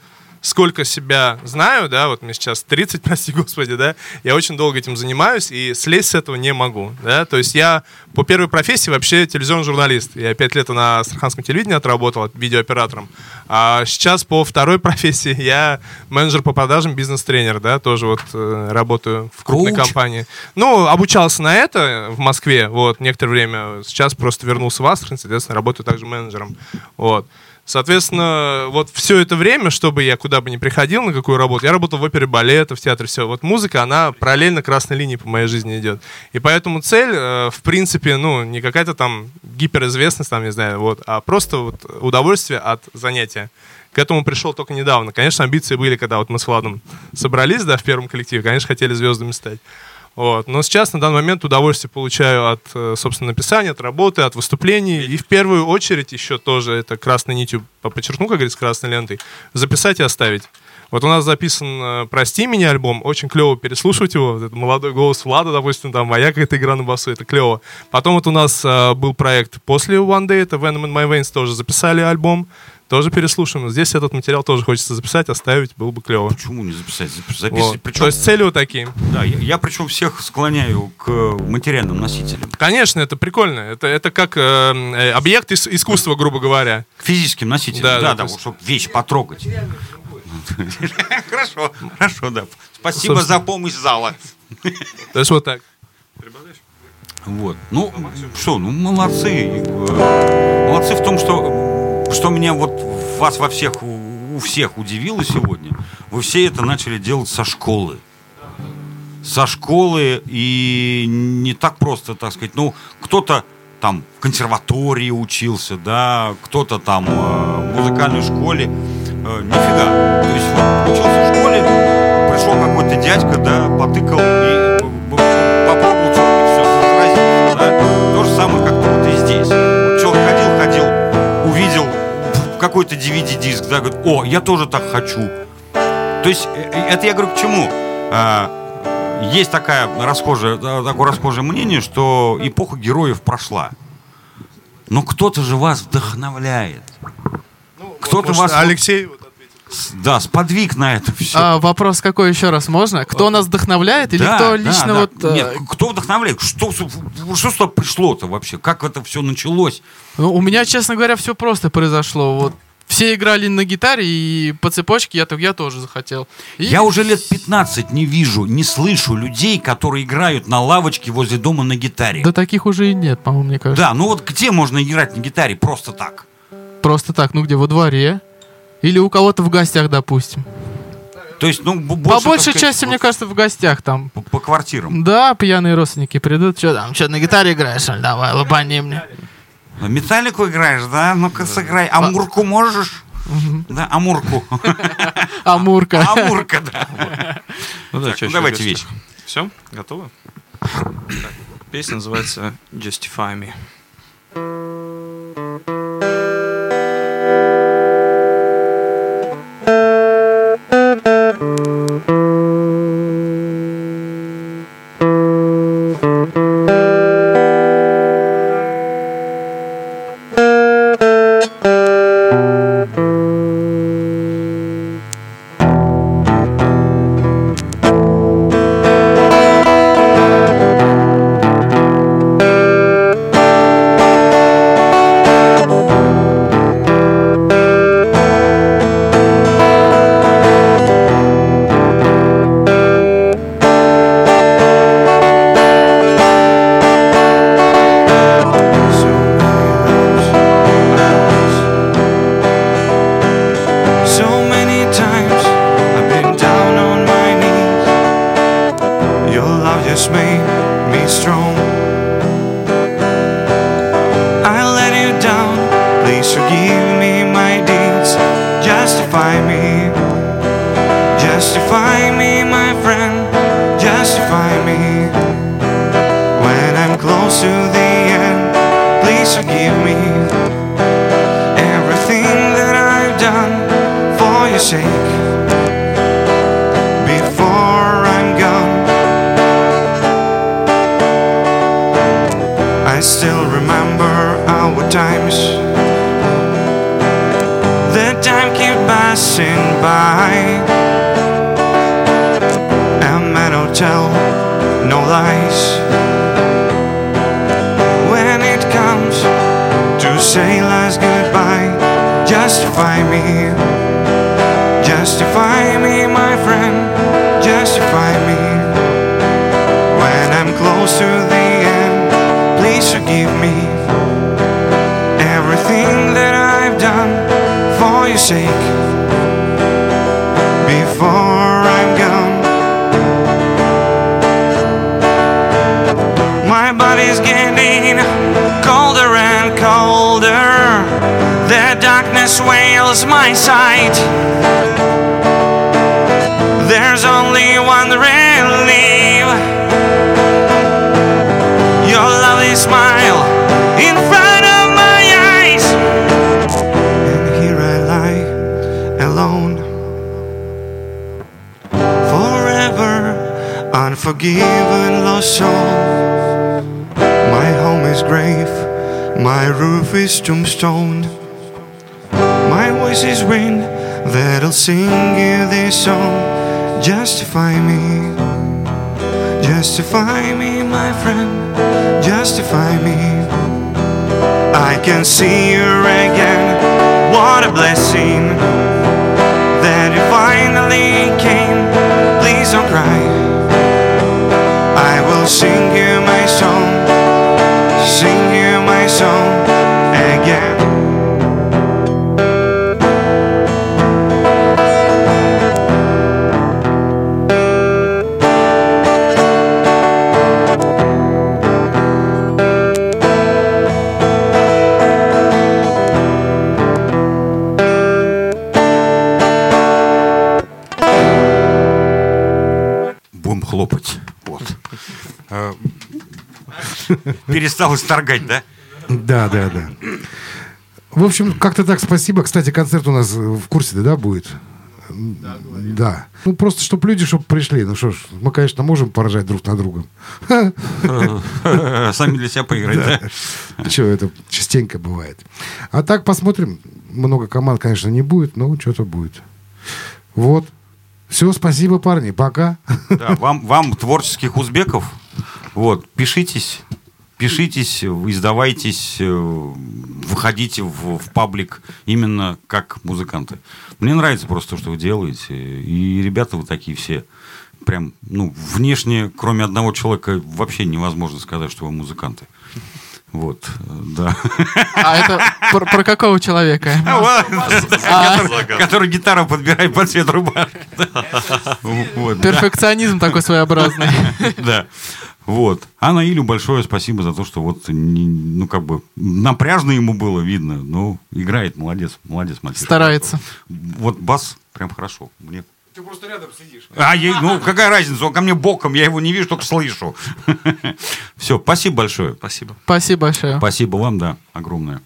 [SPEAKER 4] сколько себя знаю, да, вот мне сейчас 30, прости господи, да, я очень долго этим занимаюсь и слезть с этого не могу, да, то есть я по первой профессии вообще телевизионный журналист, я пять лет на Астраханском телевидении отработал видеооператором, а сейчас по второй профессии я менеджер по продажам, бизнес-тренер, да, тоже вот э, работаю в крупной
[SPEAKER 5] Коуч?
[SPEAKER 4] компании. Ну, обучался на это в Москве, вот, некоторое время, сейчас просто вернулся в Астрахань, соответственно, работаю также менеджером, вот. Соответственно, вот все это время, чтобы я куда бы ни приходил, на какую работу, я работал в опере балета, в театре, все. Вот музыка, она параллельно красной линии по моей жизни идет. И поэтому цель, э, в принципе, ну, не какая-то там гиперизвестность, там, не знаю, вот, а просто вот удовольствие от занятия. К этому пришел только недавно. Конечно, амбиции были, когда вот мы с Владом собрались, да, в первом коллективе, конечно, хотели звездами стать. Вот. Но сейчас на данный момент удовольствие получаю от, э, собственно, написания, от работы, от выступлений. И в первую очередь еще тоже это красной нитью, подчеркну, как говорится, красной лентой, записать и оставить. Вот у нас записан э, «Прости меня» альбом, очень клево переслушивать его, вот молодой голос Влада, допустим, там моя какая-то игра на басу, это клево. Потом вот у нас э, был проект после One Day, это Venom in My Veins, тоже записали альбом, тоже переслушаем. Здесь этот материал тоже хочется записать, оставить, было бы клево.
[SPEAKER 5] Почему не записать? Запис-
[SPEAKER 4] Вот.
[SPEAKER 5] Записывать. Причем,
[SPEAKER 4] То есть цели вот такие.
[SPEAKER 5] да, я, я причем всех склоняю к материальным носителям.
[SPEAKER 4] Конечно, это прикольно. Это, это как э, э, объект ис- искусства, грубо говоря.
[SPEAKER 5] К физическим носителям.
[SPEAKER 4] Да,
[SPEAKER 5] Да,
[SPEAKER 4] да,
[SPEAKER 5] да,
[SPEAKER 4] есть-
[SPEAKER 5] чтобы вещь потрогать. Хорошо, хорошо, да. Спасибо за помощь зала.
[SPEAKER 4] То есть вот так.
[SPEAKER 5] Вот. Ну, что, ну, молодцы. Молодцы в том, что, что меня вот вас во всех, у всех удивило сегодня. Вы все это начали делать со школы. Со школы и не так просто, так сказать. Ну, кто-то там в консерватории учился, да, кто-то там э, в музыкальной школе. Э, нифига. То есть вот учился в школе, пришел какой-то дядька, да, потыкал и какой-то DVD-диск, да, говорит, о, я тоже так хочу. То есть э, э, это я говорю к чему? А, Есть такая расхожее, да, такое расхожее мнение, что эпоха героев прошла. Но кто-то же вас вдохновляет. Кто-то
[SPEAKER 4] Может,
[SPEAKER 5] вас
[SPEAKER 4] Алексей
[SPEAKER 5] да, сподвиг на это все.
[SPEAKER 6] А, вопрос какой еще раз можно? Кто нас вдохновляет или
[SPEAKER 5] Да,
[SPEAKER 6] кто
[SPEAKER 5] да,
[SPEAKER 6] лично
[SPEAKER 5] да.
[SPEAKER 6] вот... э,
[SPEAKER 5] Нет, кто вдохновляет? Что, что сюда пришло-то вообще? Как это все началось?
[SPEAKER 6] Ну, у меня, честно говоря, все просто произошло. Вот все играли на гитаре, и по цепочке я, я тоже захотел. И-
[SPEAKER 5] Я уже лет 15 не вижу, не слышу людей, которые играют на лавочке возле дома на гитаре.
[SPEAKER 6] Да таких уже и нет, по-моему, мне кажется.
[SPEAKER 5] Да, ну вот где можно играть на гитаре просто так?
[SPEAKER 6] Просто так, ну где, во дворе? Или у кого-то в гостях, допустим.
[SPEAKER 5] То есть, ну, б-
[SPEAKER 6] По
[SPEAKER 5] больше,
[SPEAKER 6] большей
[SPEAKER 5] сказать,
[SPEAKER 6] части, мне
[SPEAKER 5] вот
[SPEAKER 6] кажется, в гостях там.
[SPEAKER 5] по, по квартирам.
[SPEAKER 6] Да, пьяные родственники придут, что там, что на гитаре играешь, что ли? давай, лобани мне.
[SPEAKER 5] Металлику играешь, да? Ну-ка сыграй. Амурку можешь? Да, Амурку.
[SPEAKER 6] Амурка.
[SPEAKER 5] Амурка, да.
[SPEAKER 2] Ну да,
[SPEAKER 5] ну давайте
[SPEAKER 2] в
[SPEAKER 5] вещь.
[SPEAKER 2] Все, готовы? Песня называется Justify Me. Me, justify me, my friend, justify me. When I'm close to the end, please forgive me. Everything that I've done fills my sight. There's only one relief. Your lovely smile in front of my eyes. And here I lie alone. Forever unforgiven, lost soul. My home is grave, my roof is tombstone. My voice is wind that'll sing you this song. Justify me, justify me, my friend, justify me. I can see you again. What a blessing that you finally came. Please don't cry. I will sing you my song, sing you my song again.
[SPEAKER 5] Перестал исторгать, да?
[SPEAKER 1] Да, да, да. В общем, как-то так, спасибо. Кстати, концерт у нас в курсе, да, будет? Да. Ну, просто, чтобы люди, чтобы пришли. Ну что ж, мы, конечно, можем поражать друг на другом.
[SPEAKER 5] Сами для себя поиграть, да?
[SPEAKER 1] Че, это частенько бывает. А так посмотрим. Много команд, конечно, не будет, но что-то будет. Вот. Все, спасибо, парни. Пока.
[SPEAKER 5] Да, вам, вам, творческих узбеков, вот, пишитесь, пишитесь, издавайтесь, э, выходите в, в паблик именно как музыканты. Мне нравится просто то, что вы делаете. И ребята вы такие все. Прям, ну, внешне, кроме одного человека, вообще невозможно сказать, что вы музыканты. Вот, да.
[SPEAKER 6] А это про, про какого человека?
[SPEAKER 5] Который- Который гитару подбирает под цвет рубашки. Вот, да.
[SPEAKER 6] Перфекционизм такой своеобразный.
[SPEAKER 5] Да. Вот. А Наилю большое спасибо за то, что вот, не- ну, как бы, напряжно ему было видно. Ну, играет, молодец, молодец, мальчик.
[SPEAKER 6] Старается.
[SPEAKER 5] Вот бас прям хорошо. Мне...
[SPEAKER 1] Ты просто рядом сидишь.
[SPEAKER 5] А, я- ну, какая разница, он ко мне боком, я его не вижу, только слышу. Все, спасибо большое.
[SPEAKER 3] Спасибо.
[SPEAKER 6] Спасибо большое.
[SPEAKER 5] Спасибо вам, да, огромное.